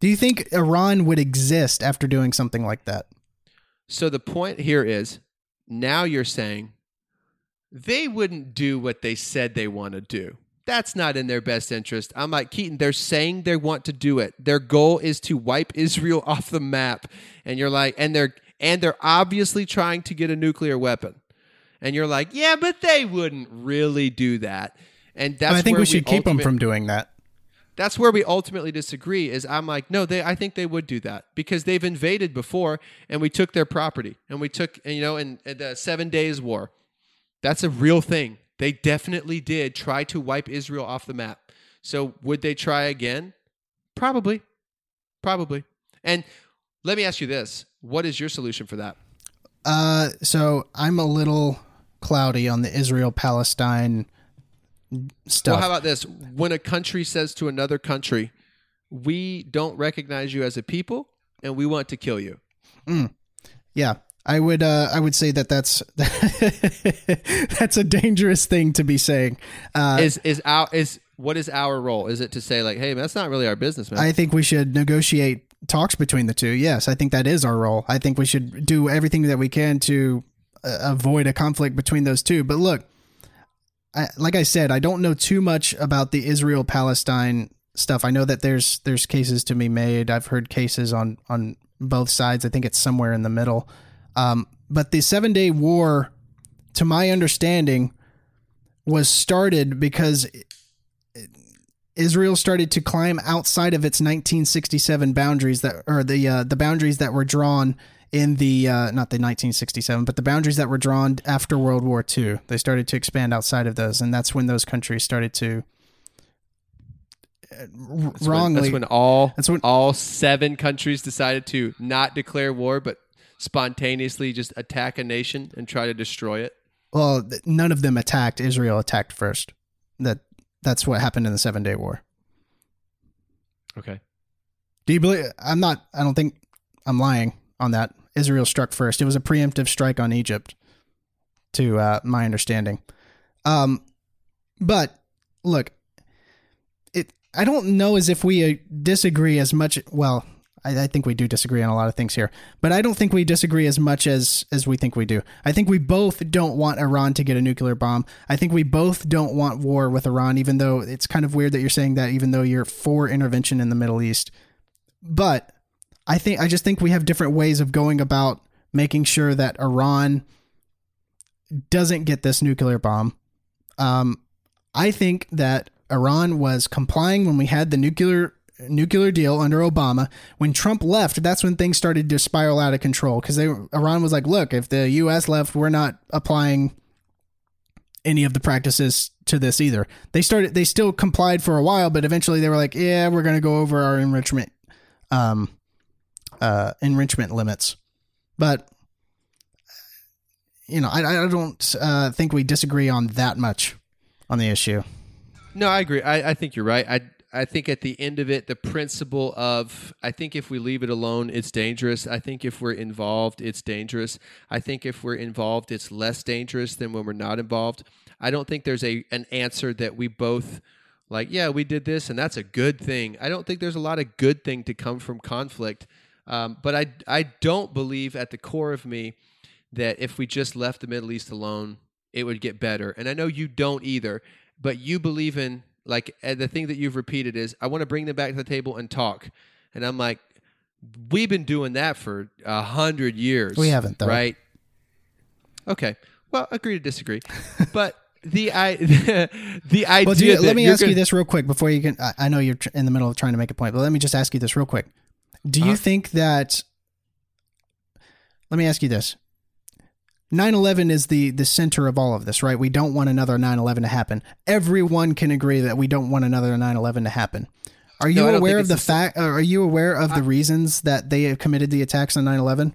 Do you think Iran would exist after doing something like that? So the point here is, now you're saying they wouldn't do what they said they want to do. That's not in their best interest. I'm like, Keaton, they're saying they want to do it. Their goal is to wipe Israel off the map. And you're like, and they're and they're obviously trying to get a nuclear weapon. And you're like, yeah, but they wouldn't really do that. And that's I think we should keep them from doing that. That's where we ultimately disagree is i'm like no they i think they would do that because they've invaded before and we took their property and we took you know in, in the seven days war. That's a real thing. They definitely did try to wipe israel off the map. So would they try again? Probably. Probably. And let me ask you this. What is your solution for that? Uh, so I'm a little cloudy on the Israel Palestine stuff. well how about this when a country says to another country we don't recognize you as a people and we want to kill you yeah, I would. Uh, I would say that that's that's a dangerous thing to be saying. Uh, is is our is what is our role? Is it to say like, hey, man, that's not really our business, man? I think we should negotiate talks between the two. Yes, I think that is our role. I think we should do everything that we can to uh, avoid a conflict between those two. But look, I, like I said, I don't know too much about the Israel Palestine stuff. I know that there's there's cases to be made. I've heard cases on on both sides. I think it's somewhere in the middle. Um, but the Seven Day War, to my understanding, was started because Israel started to climb outside of its 1967 boundaries that, or the uh, the boundaries that were drawn in the uh, not the 1967, but the boundaries that were drawn after World War II. They started to expand outside of those, and that's when those countries started to uh, That's when- wrongly. that's when all That's when- all seven countries decided to not declare war, but spontaneously just attack a nation and try to destroy it. well, none of them attacked. Israel attacked first. That that's what happened in the Seven Day War. Okay. Do you believe? I'm not. I don't think I'm lying on that. Israel struck first. It was a preemptive strike on Egypt, to uh, my understanding. Um, but look, it. I don't know as if we uh, disagree as much. Well, I, I think we do disagree on a lot of things here, but I don't think we disagree as much as as we think we do. I think we both don't want Iran to get a nuclear bomb. I think we both don't want war with Iran, even though it's kind of weird that you're saying that, even though you're for intervention in the Middle East. But I think I just think we have different ways of going about making sure that Iran doesn't get this nuclear bomb. Um, I think that Iran was complying when we had the nuclear nuclear deal under Obama. When Trump left, that's when things started to spiral out of control because Iran was like, "Look, if the U.S. left, we're not applying any of the practices to this either." They started, they still complied for a while, but eventually they were like, "Yeah, we're going to go over our enrichment, um, uh, enrichment limits." But you know, I, I don't uh, think we disagree on that much on the issue. No, I agree. I, I think you're right. I I think at the end of it, the principle of I think if we leave it alone, it's dangerous. I think if we're involved, it's dangerous. I think if we're involved, it's less dangerous than when we're not involved. I don't think there's a an answer that we both like. Yeah, we did this, and that's a good thing. I don't think there's a lot of good thing to come from conflict. Um, but I I don't believe at the core of me that if we just left the Middle East alone, it would get better. And I know you don't either, but you believe in like the thing that you've repeated is I want to bring them back to the table and talk. And I'm like, we've been doing that for a hundred years. We haven't, though. right? Okay. Well, agree to disagree, but the I the idea. Well, you, let me ask gonna, you this real quick before you can. I, I know you're in the middle of trying to make a point, but let me just ask you this real quick. Do you uh think that? Let me ask you this: 9/11 is the the center of all of this, right? We don't want another 9/11 to happen. Everyone can agree that we don't want another 9/11 to happen. Are you no, aware of the fact? Are you aware of I, the reasons that they have committed the attacks on 9/11?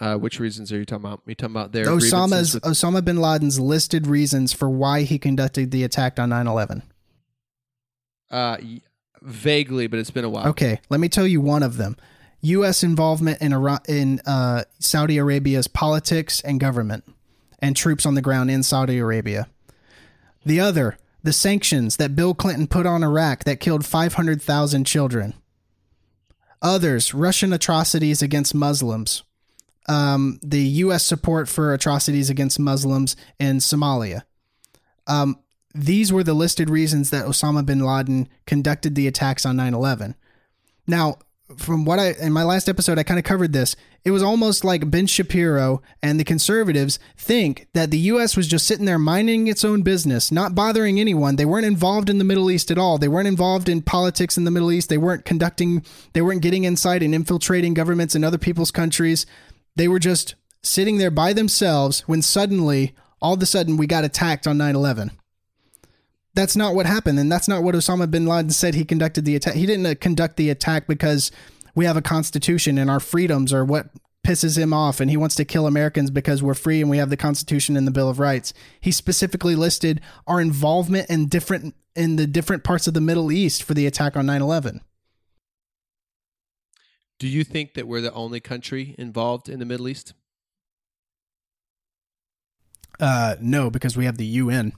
Uh, which reasons are you talking about? You talking about their Osama's with- Osama bin Laden's listed reasons for why he conducted the attack on 9/11? Uh, vaguely, but it's been a while. Okay, let me tell you one of them. U.S. involvement in Iran, in uh, Saudi Arabia's politics and government, and troops on the ground in Saudi Arabia. The other, the sanctions that Bill Clinton put on Iraq that killed 500,000 children. Others, Russian atrocities against Muslims. Um, the U.S. support for atrocities against Muslims in Somalia. Um, these were the listed reasons that Osama bin Laden conducted the attacks on 9 11. Now, from what I in my last episode I kind of covered this. It was almost like Ben Shapiro and the conservatives think that the US was just sitting there minding its own business, not bothering anyone. They weren't involved in the Middle East at all. They weren't involved in politics in the Middle East. They weren't conducting they weren't getting inside and infiltrating governments in other people's countries. They were just sitting there by themselves when suddenly all of a sudden we got attacked on 9/11 that's not what happened, and that's not what Osama bin Laden said he conducted the attack. He didn't uh, conduct the attack because we have a constitution and our freedoms are what pisses him off, and he wants to kill Americans because we're free and we have the Constitution and the Bill of Rights. He specifically listed our involvement in different in the different parts of the Middle East for the attack on 9/11. Do you think that we're the only country involved in the Middle East? Uh, no, because we have the UN.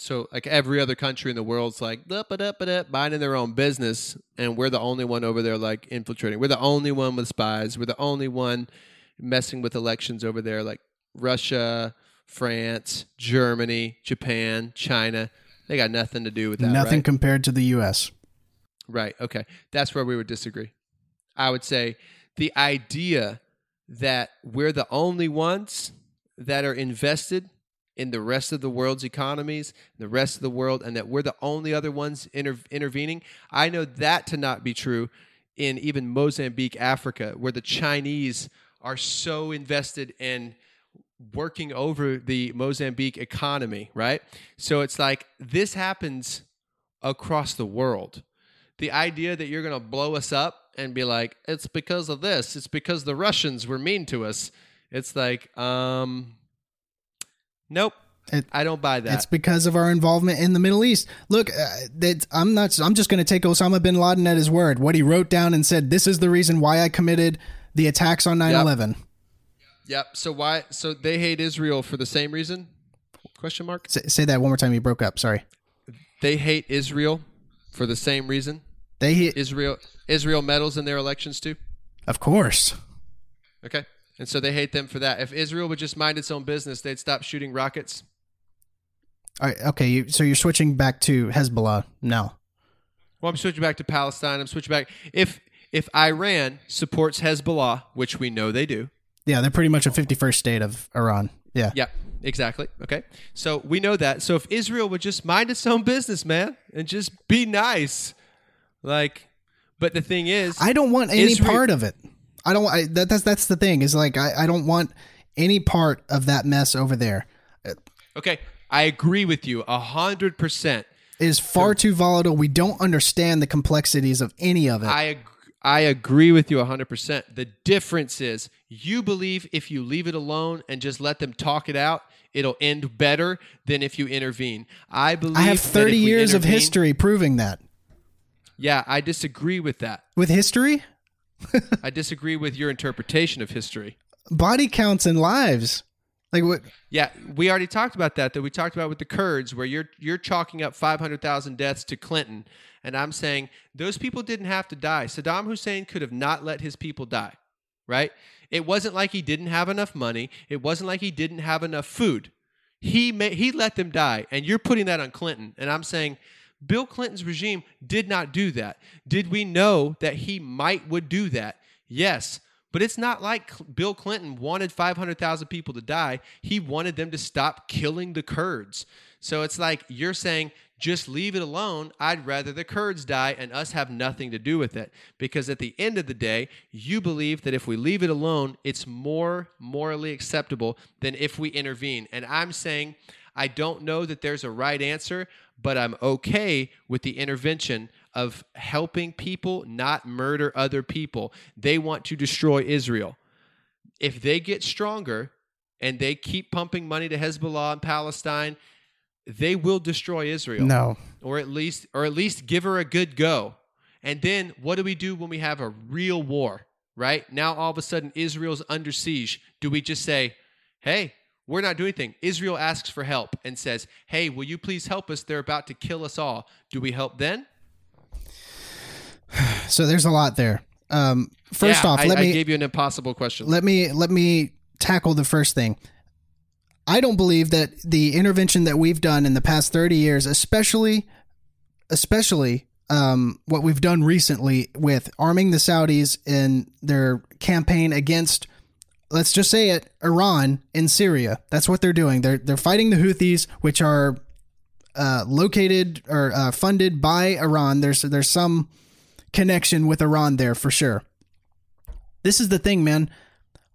So like every other country in the world's like minding their own business, and we're the only one over there like infiltrating. We're the only one with spies. We're the only one messing with elections over there, like Russia, France, Germany, Japan, China. They got nothing to do with that. Nothing right? compared to the U.S. Right. Okay. That's where we would disagree. I would say the idea that we're the only ones that are invested in the rest of the world's economies, the rest of the world, and that we're the only other ones inter- intervening. I know that to not be true in even Mozambique, Africa, where the Chinese are so invested in working over the Mozambique economy, right? So it's like this happens across the world. The idea that you're going to blow us up and be like, it's because of this, it's because the Russians were mean to us. It's like, um, Nope. It, I don't buy that. It's because of our involvement in the Middle East. Look, uh, I'm not. I'm just going to take Osama bin Laden at his word. What he wrote down and said, "This is the reason why I committed the attacks on 9/11." Yep. yep. So why? So they hate Israel for the same reason? Question mark. Say, say that one more time. You broke up. Sorry. They hate Israel for the same reason. They hate Israel. Israel meddles in their elections too. Of course. Okay. And so they hate them for that. If Israel would just mind its own business, they'd stop shooting rockets. All right, okay, you, so you're switching back to Hezbollah now. Well, I'm switching back to Palestine. I'm switching back. If if Iran supports Hezbollah, which we know they do, yeah, they're pretty much a 51st state of Iran. Yeah. Yeah, exactly. Okay. So we know that. So if Israel would just mind its own business, man, and just be nice, like, but the thing is, I don't want any Israel- part of it. I don't. I, that, that's that's the thing. Is like I, I don't want any part of that mess over there. okay, I agree with you a hundred percent. It is far too volatile. We don't understand the complexities of any of it. I ag- I agree with you a 100%. The difference is you believe if you leave it alone and just let them talk it out, it'll end better than if you intervene. I believe I have 30 years of history proving that. Yeah, I disagree with that. With history, I disagree with your interpretation of history. body counts and lives. Like what? Yeah, we already talked about that. That we talked about with the Kurds, where you're you're chalking up 500,000 deaths to Clinton, and I'm saying those people didn't have to die. Saddam Hussein could have not let his people die, right? It wasn't like he didn't have enough money. It wasn't like he didn't have enough food. He ma- he let them die, and you're putting that on Clinton. And I'm saying Bill Clinton's regime did not do that. Did we know that he might would do that? Yes. But it's not like Bill Clinton wanted 500,000 people to die. He wanted them to stop killing the Kurds. So it's like you're saying, just leave it alone. I'd rather the Kurds die and us have nothing to do with it. Because at the end of the day, you believe that if we leave it alone, it's more morally acceptable than if we intervene. And I'm saying, I don't know that there's a right answer, but I'm okay with the intervention of helping people not murder other people. They want to destroy Israel. If they get stronger and they keep pumping money to Hezbollah and Palestine, they will destroy Israel No. or at least or at least give her a good go. And then what do we do when we have a real war, right? Now all of a sudden Israel's under siege. Do we just say, "Hey, we're not doing anything." Israel asks for help and says, "Hey, will you please help us? They're about to kill us all." Do we help then? So there's a lot there. Um, first Yeah, off, I, let I me gave you an impossible question. let me let me tackle the first thing. I don't believe that the intervention that we've done in the past 30 years, especially especially um, what we've done recently with arming the Saudis in their campaign against let's just say it Iran in Syria. That's what they're doing. They're they're fighting the Houthis, which are uh, located or uh, funded by Iran. There's there's some connection with Iran there for sure. This is the thing, man.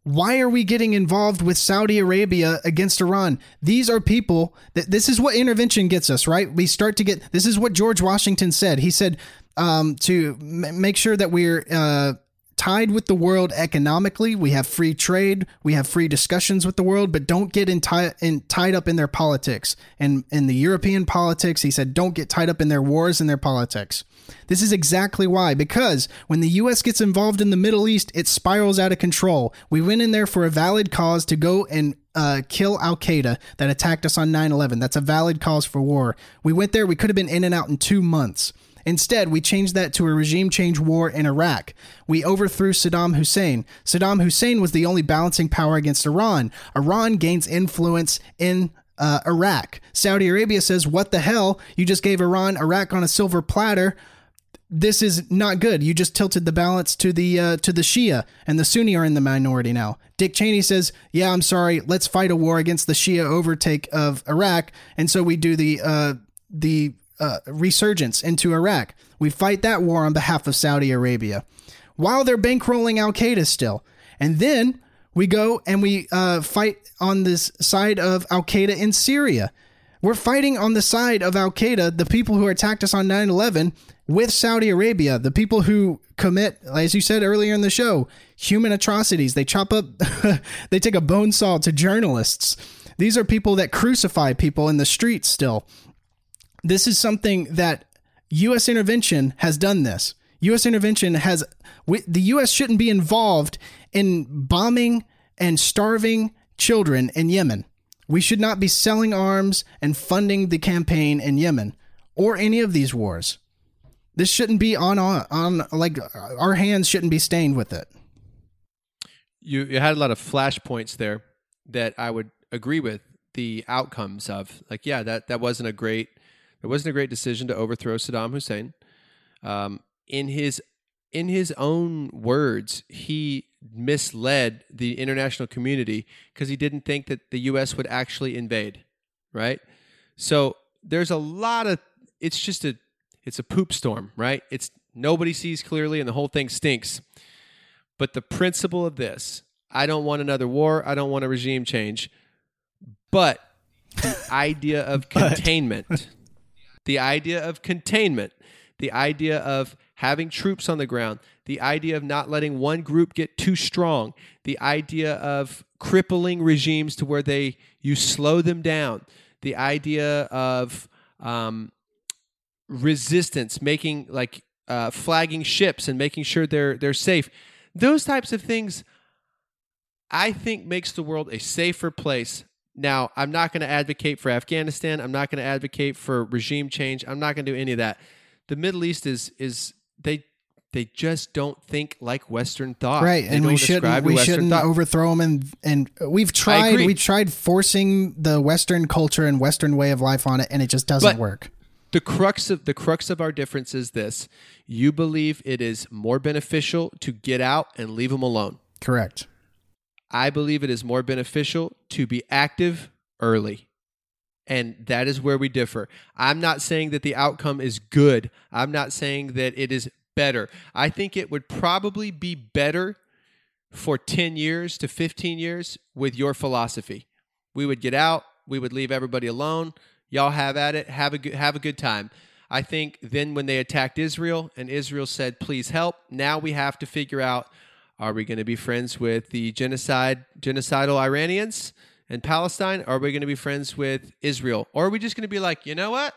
Why are we getting involved with Saudi Arabia against Iran? These are people that this is what intervention gets us, right? We start to get this is what George Washington said. He said um, to m- make sure that we're uh, tied with the world economically. We have free trade. We have free discussions with the world, but don't get in, ti- in tied up in their politics. And in the European politics, he said, don't get tied up in their wars and their politics. This is exactly why, because when the U.S. gets involved in the Middle East, it spirals out of control. We went in there for a valid cause to go and uh, kill Al Qaeda that attacked us on 9 11. That's a valid cause for war. We went there, we could have been in and out in two months. Instead, we changed that to a regime change war in Iraq. We overthrew Saddam Hussein. Saddam Hussein was the only balancing power against Iran. Iran gains influence in uh, Iraq. Saudi Arabia says, What the hell? You just gave Iran Iraq on a silver platter this is not good. You just tilted the balance to the uh, to the Shia, and the Sunni are in the minority now. Dick Cheney says, "Yeah, I'm sorry. Let's fight a war against the Shia overtake of Iraq," and so we do the uh, the uh, resurgence into Iraq. We fight that war on behalf of Saudi Arabia, while they're bankrolling Al Qaeda still, and then we go and we uh, fight on this side of Al Qaeda in Syria. We're fighting on the side of Al Qaeda, the people who attacked us on 9 11, with Saudi Arabia, the people who commit, as you said earlier in the show, human atrocities. They chop up, they take a bone saw to journalists. These are people that crucify people in the streets still. This is something that U.S. intervention has done this. U.S. intervention has, the U.S. shouldn't be involved in bombing and starving children in Yemen. We should not be selling arms and funding the campaign in Yemen or any of these wars. This shouldn't be on on like our hands shouldn't be stained with it. you you had a lot of flashpoints there that I would agree with the outcomes of. Like, yeah, that that wasn't a great it wasn't a great decision to overthrow Saddam Hussein. Um, in his in his own words, he misled the international community because he didn't think that the U.S. would actually invade, right? So there's a lot of it's just a it's a poop storm, right? It's nobody sees clearly and the whole thing stinks. But the principle of this, I don't want another war, I don't want a regime change. But the idea of containment, the idea of containment, the idea of having troops on the ground, the idea of not letting one group get too strong, the idea of crippling regimes to where they you slow them down, the idea of um, resistance, making like uh, flagging ships and making sure they're they're safe. Those types of things, I think, makes the world a safer place. Now, I'm not going to advocate for Afghanistan. I'm not going to advocate for regime change. I'm not going to do any of that. The Middle East is is they they just don't think like Western thought. Right, They and we shouldn't we Western shouldn't thought. overthrow them. And and we've tried we tried forcing the Western culture and Western way of life on it, and it just doesn't But- work. the crux of the crux of our difference is this: you believe it is more beneficial to get out and leave them alone. Correct. I believe it is more beneficial to be active early. And that is where we differ. I'm not saying that the outcome is good. I'm not saying that it is better. I think it would probably be better for 10 years to 15 years with your philosophy. We would get out, we would leave everybody alone. Y'all have at it, have a good, have a good time. I think then when they attacked Israel and Israel said, "Please help," now we have to figure out are we going to be friends with the genocide genocidal Iranians in Palestine? Are we going to be friends with Israel? Or are we just going to be like, you know what?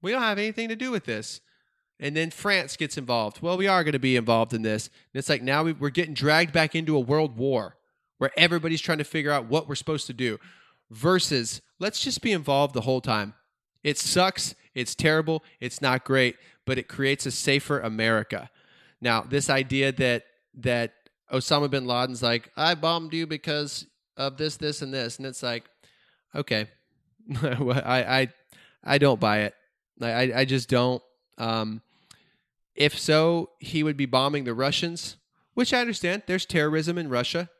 We don't have anything to do with this. And then France gets involved. Well, we are going to be involved in this. And it's like now we, we're getting dragged back into a world war where everybody's trying to figure out what we're supposed to do versus let's just be involved the whole time. It sucks. It's terrible. It's not great, but it creates a safer America. Now, this idea that that Osama bin Laden's like, I bombed you because of this, this, and this, and it's like, okay, I, I, I don't buy it. I, I- just don't. Um, if so, he would be bombing the Russians, which I understand. There's terrorism in Russia,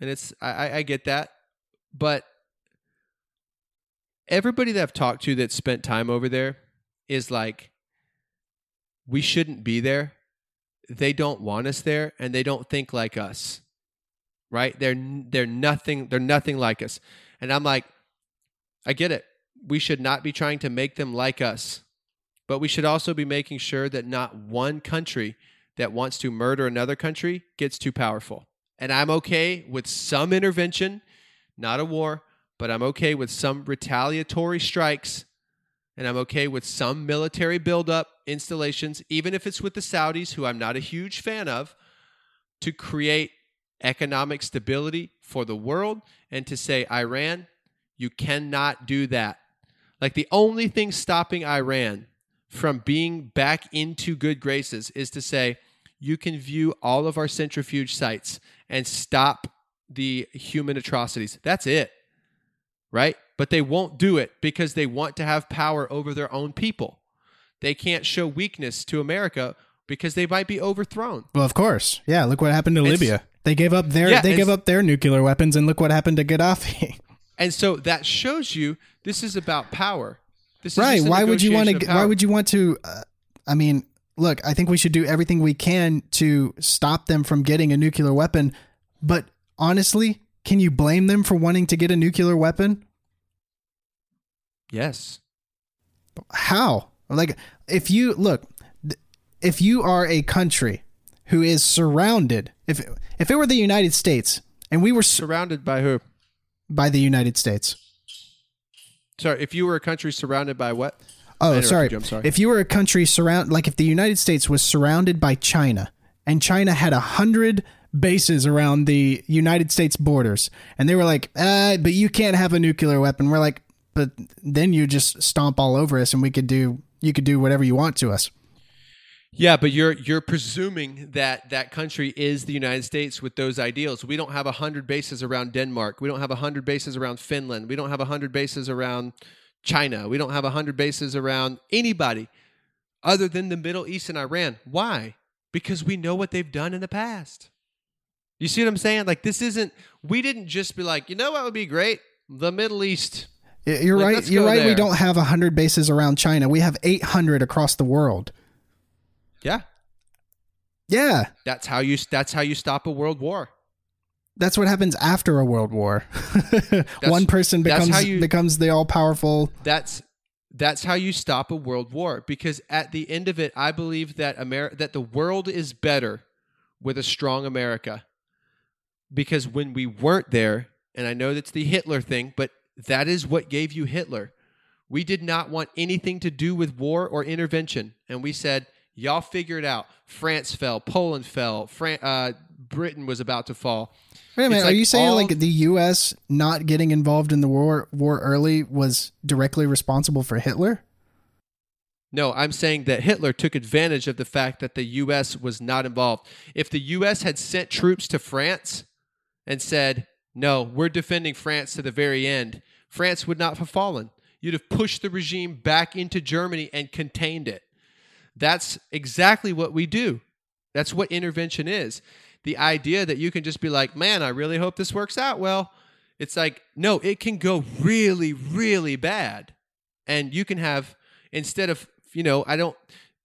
and it's I, I get that, but everybody that I've talked to that spent time over there is like, we shouldn't be there. They don't want us there, and they don't think like us. Right? They're they're nothing. They're nothing like us. And I'm like, I get it. We should not be trying to make them like us, but we should also be making sure that not one country that wants to murder another country gets too powerful. And I'm okay with some intervention, not a war, but I'm okay with some retaliatory strikes and I'm okay with some military buildup installations, even if it's with the Saudis, who I'm not a huge fan of, to create economic stability for the world and to say, Iran, you cannot do that. Like the only thing stopping Iran from being back into good graces is to say, you can view all of our centrifuge sites and stop the human atrocities. That's it. Right? But they won't do it because they want to have power over their own people. They can't show weakness to America because they might be overthrown. Well, of course. Yeah, look what happened to It's- Libya. They gave up their Yeah, they gave up their nuclear weapons and look what happened to Gaddafi. And so that shows you this is about power. This is right. Why would you want to why would you want to uh, I mean, look, I think we should do everything we can to stop them from getting a nuclear weapon, but honestly, can you blame them for wanting to get a nuclear weapon? Yes. How? Like, if you look, if you are a country who is surrounded, if if it were the United States and we were sur- Surrounded by who? by the United States, Sorry, if you were a country surrounded by what? oh, sorry. you, I'm sorry. if you were a country surround, like if the United States was surrounded by China and China had a hundred bases around the United States borders, and they were like, uh, but you can't have a nuclear weapon. We're like, but then you just stomp all over us, and we could do you could do whatever you want to us. Yeah, but you're you're presuming that that country is the United States with those ideals. We don't have hundred bases around Denmark. We don't have hundred bases around Finland. We don't have hundred bases around China. We don't have hundred bases around anybody other than the Middle East and Iran. Why? because we know what they've done in the past. You see what I'm saying? Like this isn't we didn't just be like, "You know what would be great? The Middle East." You're Like, right. You're right. We don't have 100 bases around China. We have 800 across the world. Yeah. Yeah. That's how you that's how you stop a world war. That's what happens after a world war. One person becomes you- becomes the all powerful. That's that's how you stop a world war because at the end of it I believe that Amer- that the world is better with a strong America. Because when we weren't there, and I know that's the Hitler thing, but that is what gave you Hitler. We did not want anything to do with war or intervention, and we said, "Y'all figure it out." France fell, Poland fell, Fran- uh, Britain was about to fall. Wait a minute. It's are you saying all- like the U.S. not getting involved in the war war early was directly responsible for Hitler? No, I'm saying that Hitler took advantage of the fact that the U.S. was not involved. If the U.S. had sent troops to France and said, no, we're defending France to the very end, France would not have fallen. You'd have pushed the regime back into Germany and contained it. That's exactly what we do. That's what intervention is. The idea that you can just be like, man, I really hope this works out well. It's like, no, it can go really, really bad. And you can have, instead of, you know, I don't,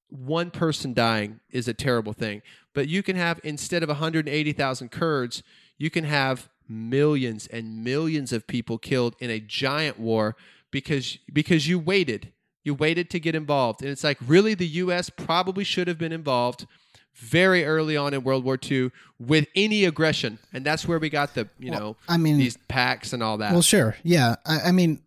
one person dying is a terrible thing, but you can have, instead of 180,000 Kurds, you can have millions and millions of people killed in a giant war because because you waited you waited to get involved and it's like really the US probably should have been involved very early on in World War II with any aggression and that's where we got the you know I mean, these packs and all that well, sure, yeah. I, I mean,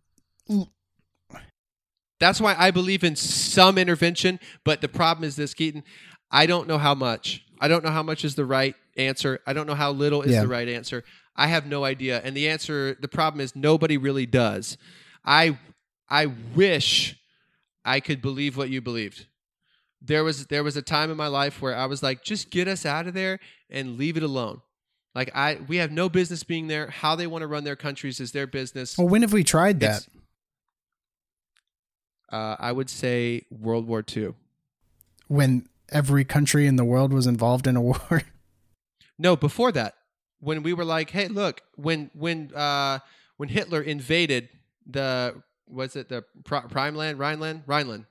That's why I believe in some intervention, but the problem is this, Keaton. I don't know how much. I don't know how much is the right answer. I don't know how little is Yeah. the right answer. I have no idea. And the answer, the problem is nobody really does. I I wish I could believe what you believed. There was there was a time in my life where I was like, just get us out of there and leave it alone. Like I we have no business being there. How they want to run their countries is their business. well, when have we tried that? It's- Uh, I would say World War II. when every country in the world was involved in a war. No, before that, when we were like, "Hey, look," when when uh, when Hitler invaded the was it the Pri- Rhineland, Rhineland, Rhineland,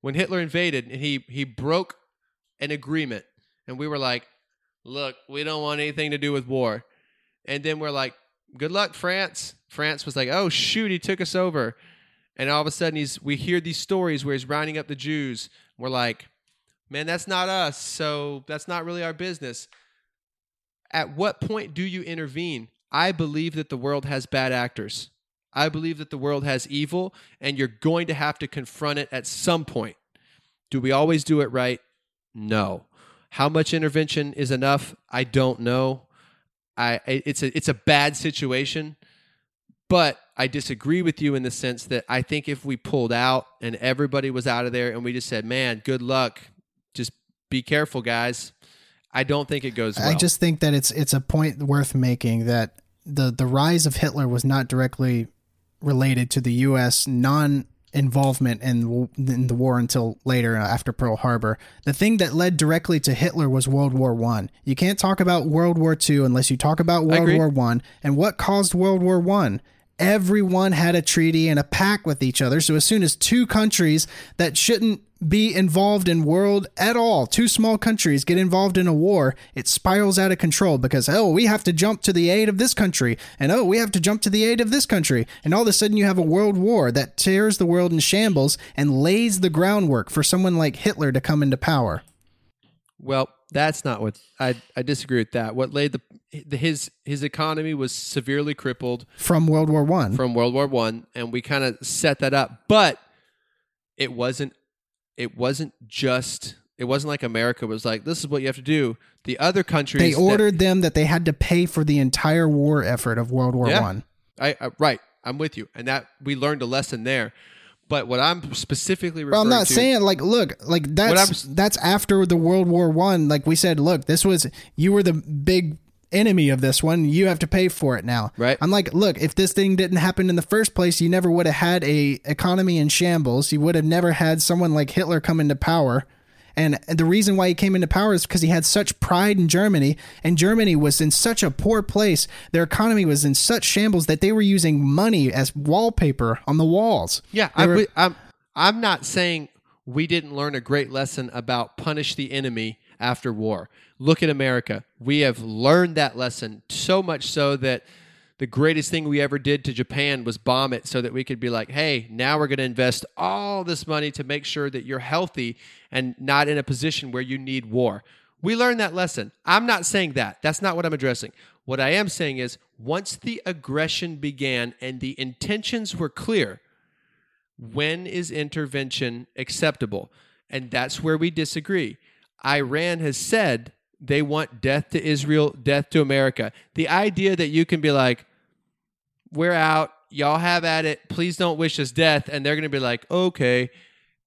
when Hitler invaded and he he broke an agreement, and we were like, "Look, we don't want anything to do with war," and then we're like, "Good luck, France." France was like, "Oh shoot, he took us over," and all of a sudden he's we hear these stories where he's rounding up the Jews. We're like, "Man, that's not us. So that's not really our business." At what point do you intervene? I believe that the world has bad actors. I believe that the world has evil, and you're going to have to confront it at some point. Do we always do it right? No. How much intervention is enough? I don't know. I it's a it's a bad situation, but I disagree with you in the sense that I think if we pulled out and everybody was out of there and we just said, "Man, good luck. Just be careful, guys." I don't think it goes well. I just think that it's it's a point worth making that the the rise of Hitler was not directly related to the U.S. non involvement in in the war until later uh, after Pearl Harbor. The thing that led directly to Hitler was World War One. You can't talk about World War Two unless you talk about World. War One. And what caused World War One? Everyone had a treaty and a pact with each other. So as soon as two countries that shouldn't be involved in world at all, two small countries get involved in a war, it spirals out of control because oh, we have to jump to the aid of this country, and oh, we have to jump to the aid of this country, and all of a sudden you have a world war that tears the world in shambles and lays the groundwork for someone like Hitler to come into power. Well, that's not what I I disagree with that. What laid the, the his his economy was severely crippled From World War One, from World War One, and we kind of set that up. But it wasn't it wasn't just it wasn't like America was like this is what you have to do. The other countries they that- ordered them that they had to pay for the entire war effort of World War Yeah. One. I, I right. I'm with you, and that we learned a lesson there. But what I'm specifically referring Well, I'm not to, saying like, look, like that's that's after the World War One. Like we said, look, this was you were the big enemy of this one. You have to pay for it now. Right. I'm like, look, if this thing didn't happen in the first place, you never would have had a economy in shambles. You would have never had someone like Hitler come into power. And the reason why he came into power is because he had such pride in Germany, and Germany was in such a poor place. Their economy was in such shambles that they were using money as wallpaper on the walls. Yeah, I, were- I'm. I'm not saying we didn't learn a great lesson about punish the enemy after war. Look at America. We have learned that lesson so much so that the greatest thing we ever did to Japan was bomb it so that we could be like, hey, now we're going to invest all this money to make sure that you're healthy and not in a position where you need war. We learned that lesson. I'm not saying that. That's not what I'm addressing. What I am saying is once the aggression began and the intentions were clear, when is intervention acceptable? And that's where we disagree. Iran has said they want death to Israel, death to America. The idea that you can be like, we're out, y'all have at it, please don't wish us death, and they're going to be like, okay,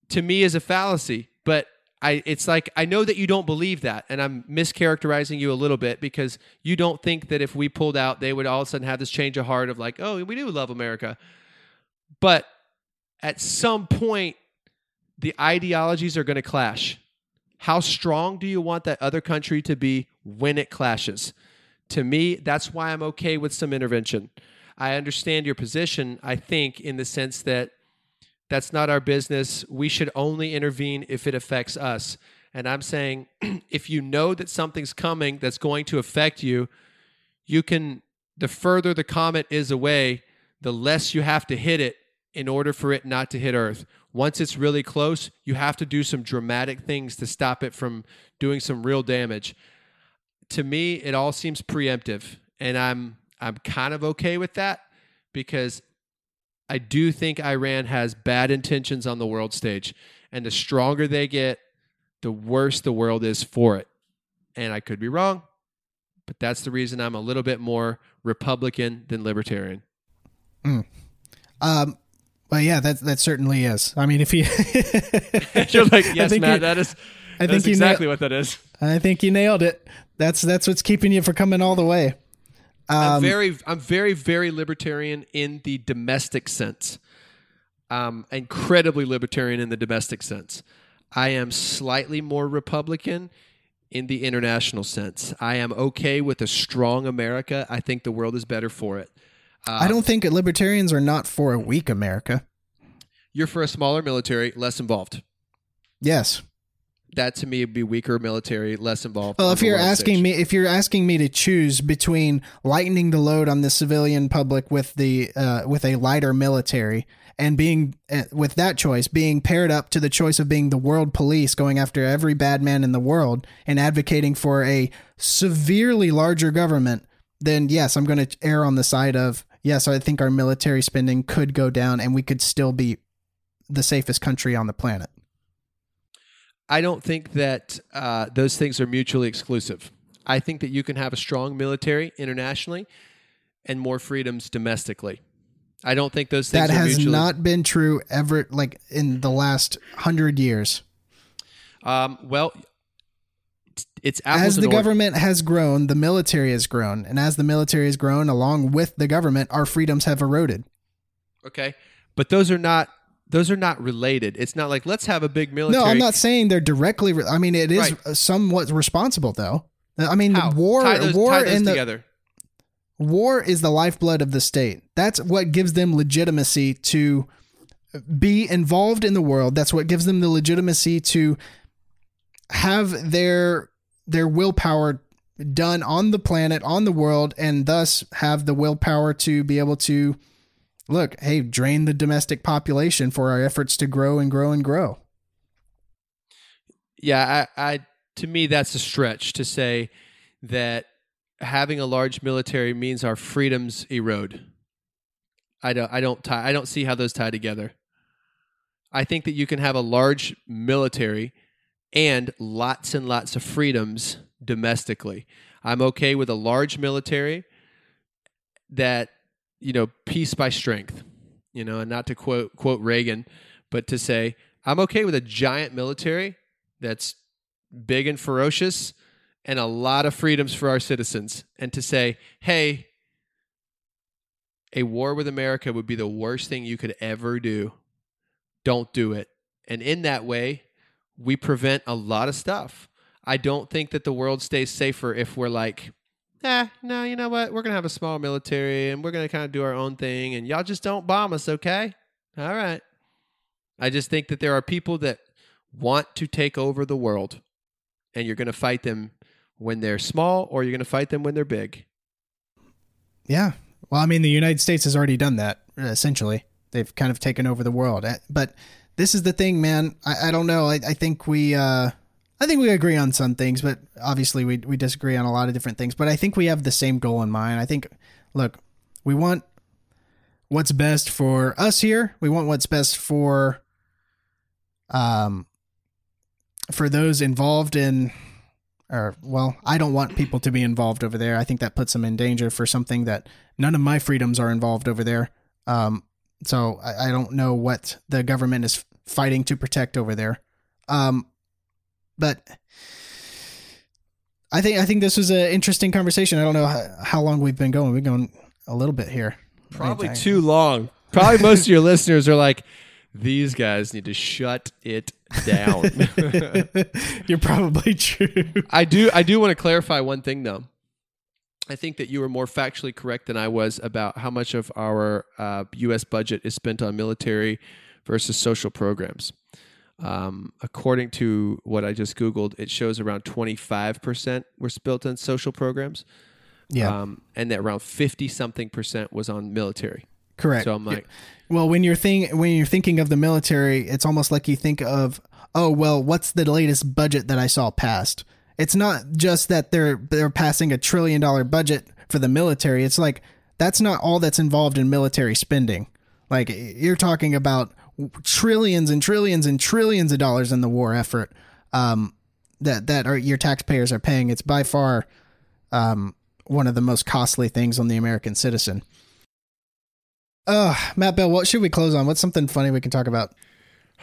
to me is a fallacy. But I, it's like I know that you don't believe that, and I'm mischaracterizing you a little bit because you don't think that if we pulled out, they would all of a sudden have this change of heart of like, oh, we do love America. But at some point, the ideologies are going to clash. How strong do you want that other country to be when it clashes? To me, that's why I'm okay with some intervention. I understand your position, I think, in the sense that that's not our business. We should only intervene if it affects us. And I'm saying if you know that something's coming that's going to affect you, you can, the further the comet is away, the less you have to hit it in order for it not to hit Earth. Once it's really close, you have to do some dramatic things to stop it from doing some real damage. To me, it all seems preemptive, and I'm I'm kind of okay with that because I do think Iran has bad intentions on the world stage, and the stronger they get, the worse the world is for it. And I could be wrong, but that's the reason I'm a little bit more Republican than libertarian. Um, well, yeah, that that certainly is. I mean, if you, You're like, yes, Matt, that is, I think exactly what that is. I think you nailed it. That's that's what's keeping you from coming all the way. I'm Um, very, I'm very, very libertarian in the domestic sense. Um, incredibly libertarian in the domestic sense. I am slightly more Republican in the international sense. I am okay with a strong America. I think the world is better for it. I don't think libertarians are not for a weak America. You're for a smaller military, less involved. Yes. That to me would be weaker military, less involved. Well, if you're asking stage. me, if you're asking me to choose between lightening the load on the civilian public with the uh, with a lighter military and being uh, with that choice being paired up to the choice of being the world police, going after every bad man in the world and advocating for a severely larger government, then yes, I'm going to err on the side of yes. I think our military spending could go down and we could still be the safest country on the planet. I don't think that uh, those things are mutually exclusive. I think that you can have a strong military internationally and more freedoms domestically. I don't think those things That has mutually. not been true ever, like in the last hundred years. um, well, it's- As the government has grown, the military has grown, and as the military has grown, along with the government, our freedoms have eroded. Okay, but those are not those are not related. It's not like let's have a big military. No, I'm not saying they're directly. Re- I mean, it is Right. somewhat responsible, though. I mean, How? war, those, war, in the together. war is the lifeblood of the state. That's what gives them legitimacy to be involved in the world. That's what gives them the legitimacy to have their their willpower done on the planet, on the world, and thus have the willpower to be able to look, hey, drain the domestic population for our efforts to grow and grow and grow. Yeah, I, I to me that's a stretch to say that having a large military means our freedoms erode. I don't I don't tie I don't see how those tie together. I think that you can have a large military and lots and lots of freedoms domestically. I'm okay with a large military that you know peace by strength, you know, and not to quote quote Reagan, but to say I'm okay with a giant military that's big and ferocious and a lot of freedoms for our citizens and to say hey a war with america would be the worst thing you could ever do don't do it and in that way we prevent a lot of stuff. I don't think that the world stays safer if we're like, eh, no, you know what? We're going to have a small military and we're going to kind of do our own thing and y'all just don't bomb us, okay? All right. I just think that there are people that want to take over the world and you're going to fight them when they're small or you're going to fight them when they're big. Yeah. Well, I mean, the United States has already done that, essentially. They've kind of taken over the world. Uh, But this is the thing, man. I, I don't know. I, I think we. Uh, I think we agree on some things, but obviously we we disagree on a lot of different things. But I think we have the same goal in mind. I think, look, we want what's best for us here. We want what's best for, um, for those involved in, or well, I don't want people to be involved over there. I think that puts them in danger for something that none of my freedoms are involved over there. Um, so I, I don't know what the government is fighting to protect over there. Um, but I think I think this was an interesting conversation. I don't know how, how long we've been going. We've been going a little bit here. Probably too long. Probably most of your listeners are like, these guys need to shut it down. You're probably true. I do I do want to clarify one thing though. I think that you were more factually correct than I was about how much of our uh, U.S. budget is spent on military versus social programs. Um, according to what I just Googled, it shows around 25% were spent on social programs. Yeah, Um, and that around 50 something percent was on military. correct. So I'm like, Well, when you're think when you're thinking of the military, it's almost like you think of, oh well, what's the latest budget that I saw passed? It's not just that they're they're passing a trillion dollar budget for the military. It's like that's not all that's involved in military spending. Like you're talking about trillions and trillions and trillions of dollars in the war effort um, that that are your taxpayers are paying. It's by far um, one of the most costly things on the American citizen. Uh, Matt Bell, what should we close on? What's something funny we can talk about?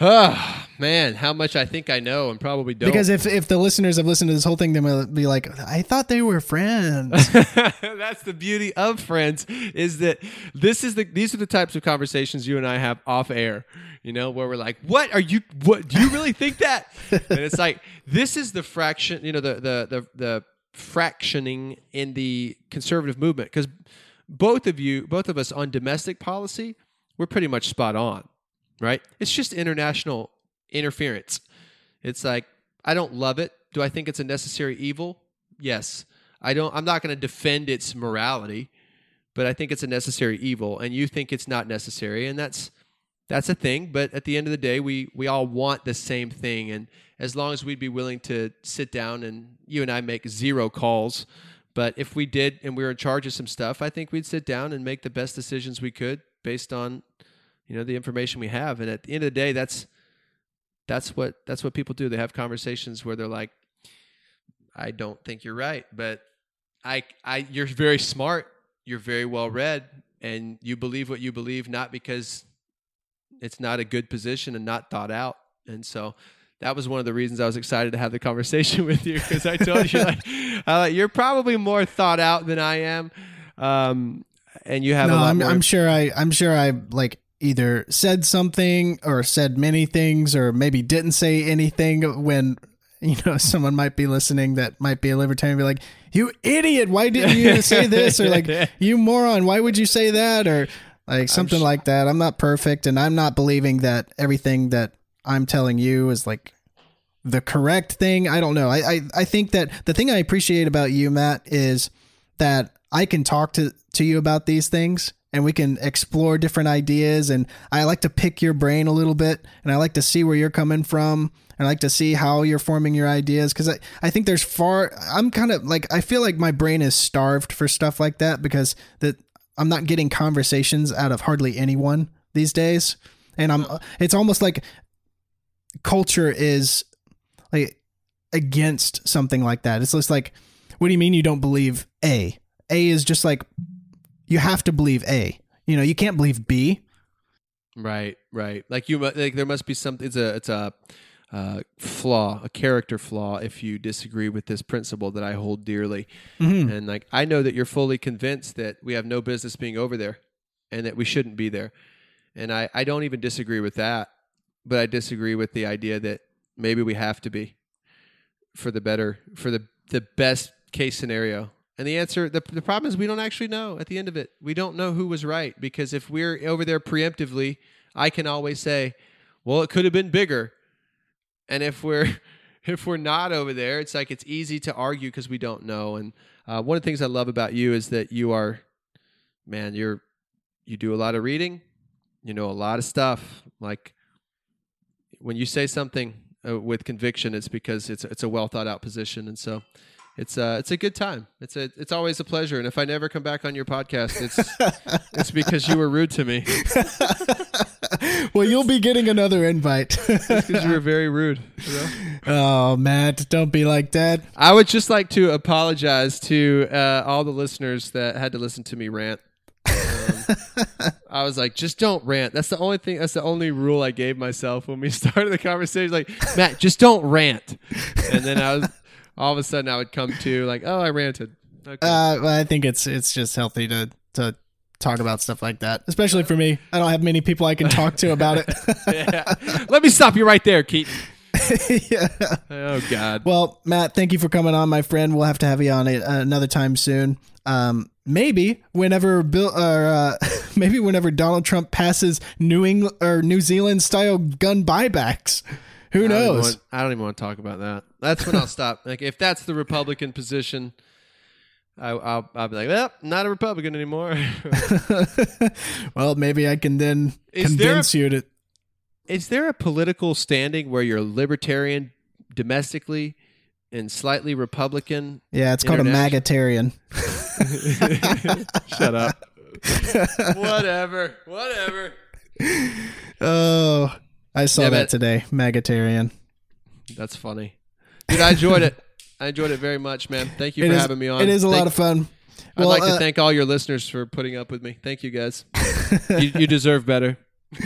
Ah, man, how much I think I know and probably don't. Because if, if the listeners have listened to this whole thing, they might be like, I thought they were friends. That's the beauty of friends is that this is the these are the types of conversations you and I have off air, you know, where we're like, "What are you what do you really think that?" and it's like this is the fraction, you know, the the the the fractioning in the conservative movement cuz both of you, both of us on domestic policy, we're pretty much spot on, right? It's just international interference. It's like I don't love it. Do I think it's a necessary evil? Yes. I don't I'm not going to defend its morality, but I think it's a necessary evil and you think it's not necessary and that's that's a thing, but at the end of the day we we all want the same thing and as long as we'd be willing to sit down and you and I make zero calls, but if we did and we were in charge of some stuff, I think we'd sit down and make the best decisions we could based on you know the information we have and at the end of the day that's that's what that's what people do. They have conversations where they're like, I don't think you're right, but I I you're very smart, you're very well read, and you believe what you believe not because it's not a good position and not thought out. And so that was one of the reasons I was excited to have the conversation with you because I told you like, I like you're probably more thought out than I am, um, and you have no, a lot I'm, more. I'm sure I, I'm sure I like either said something or said many things or maybe didn't say anything when, you know, someone might be listening that might be a libertarian be like, you idiot. Why didn't you say this? Or like, you moron. Why would you say that? Or like something like that. I'm not perfect and I'm not believing that everything that I'm telling you is like the correct thing. I don't know. I, I, I think that the thing I appreciate about you, Matt, is that I can talk to, to you about these things and we can explore different ideas. And I like to pick your brain a little bit and I like to see where you're coming from. And I like to see how you're forming your ideas because I, I think there's far, I'm kind of like, I feel like my brain is starved for stuff like that because that I'm not getting conversations out of hardly anyone these days. And I'm, it's almost like culture is like against something like that. It's just like, what do you mean you don't believe A? A is just like you have to believe A. You know, you can't believe B. Right, right. Like you, like there must be something. It's a, it's a uh, flaw, a character flaw, if you disagree with this principle that I hold dearly. Mhm. And like I know that you're fully convinced that we have no business being over there, and that we shouldn't be there. And I, I don't even disagree with that, but I disagree with the idea that maybe we have to be for the better for the the best case scenario. And the answer the the problem is we don't actually know at the end of it. We don't know who was right because if we're over there preemptively, I can always say, well, it could have been bigger. And if we're if we're not over there, it's like it's easy to argue because we don't know. And uh, one of the things I love about you is that you are, man, you're you do a lot of reading, you know a lot of stuff. Like when you say something uh, with conviction, it's because it's it's a well thought out position, and so it's uh it's a good time. It's a it's always a pleasure. And if I never come back on your podcast, it's it's because you were rude to me. well, you'll be getting another invite. Because you were very rude. You know? oh, Matt, don't be like that. I would just like to apologize to uh, all the listeners that had to listen to me rant. Um, I was like, just don't rant. That's the only thing. That's the only rule I gave myself when we started the conversation. Like, Matt, just don't rant. And then I was all of a sudden I would come to like, oh, I ranted. Okay. Uh, well, I think it's it's just healthy to to talk about stuff like that, especially for me. I don't have many people I can talk to about it. yeah. Let me stop you right there, Keaton. yeah. Oh God. Well, Matt, thank you for coming on, my friend. We'll have to have you on it uh, another time soon. Um, maybe whenever Bill or uh, maybe whenever Donald Trump passes New England or New Zealand style gun buybacks. Who I don't, knows? want, I don't even want to talk about that. That's when I'll stop. Like if that's the Republican position, I, I'll I'll be like, well, not a Republican anymore. well, maybe I can then Is there a- convince you to. Is there a political standing where you're libertarian domestically and slightly Republican? Yeah, it's called a magatarian. Shut up. whatever. Whatever. Oh, I saw Yeah, that today. Magatarian. That's funny. Dude, I enjoyed it. I enjoyed it very much, man. Thank you It for is- having me on. It is a Thank- lot of fun. I'd Well, like to uh, thank all your listeners for putting up with me. Thank you guys. you, you deserve better.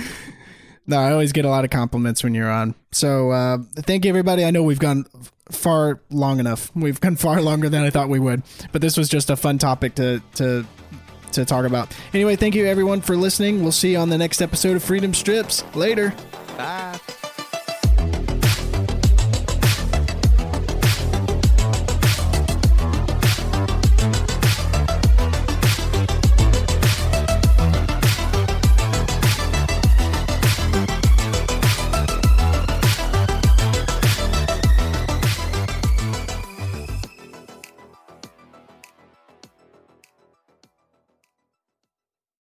No, I always get a lot of compliments when you're on. So uh, thank you, everybody. I know we've gone far long enough. We've gone far longer than I thought we would, but this was just a fun topic to to to talk about. Anyway, thank you everyone for listening. We'll see you on the next episode of Freedom Strips. Later. Bye.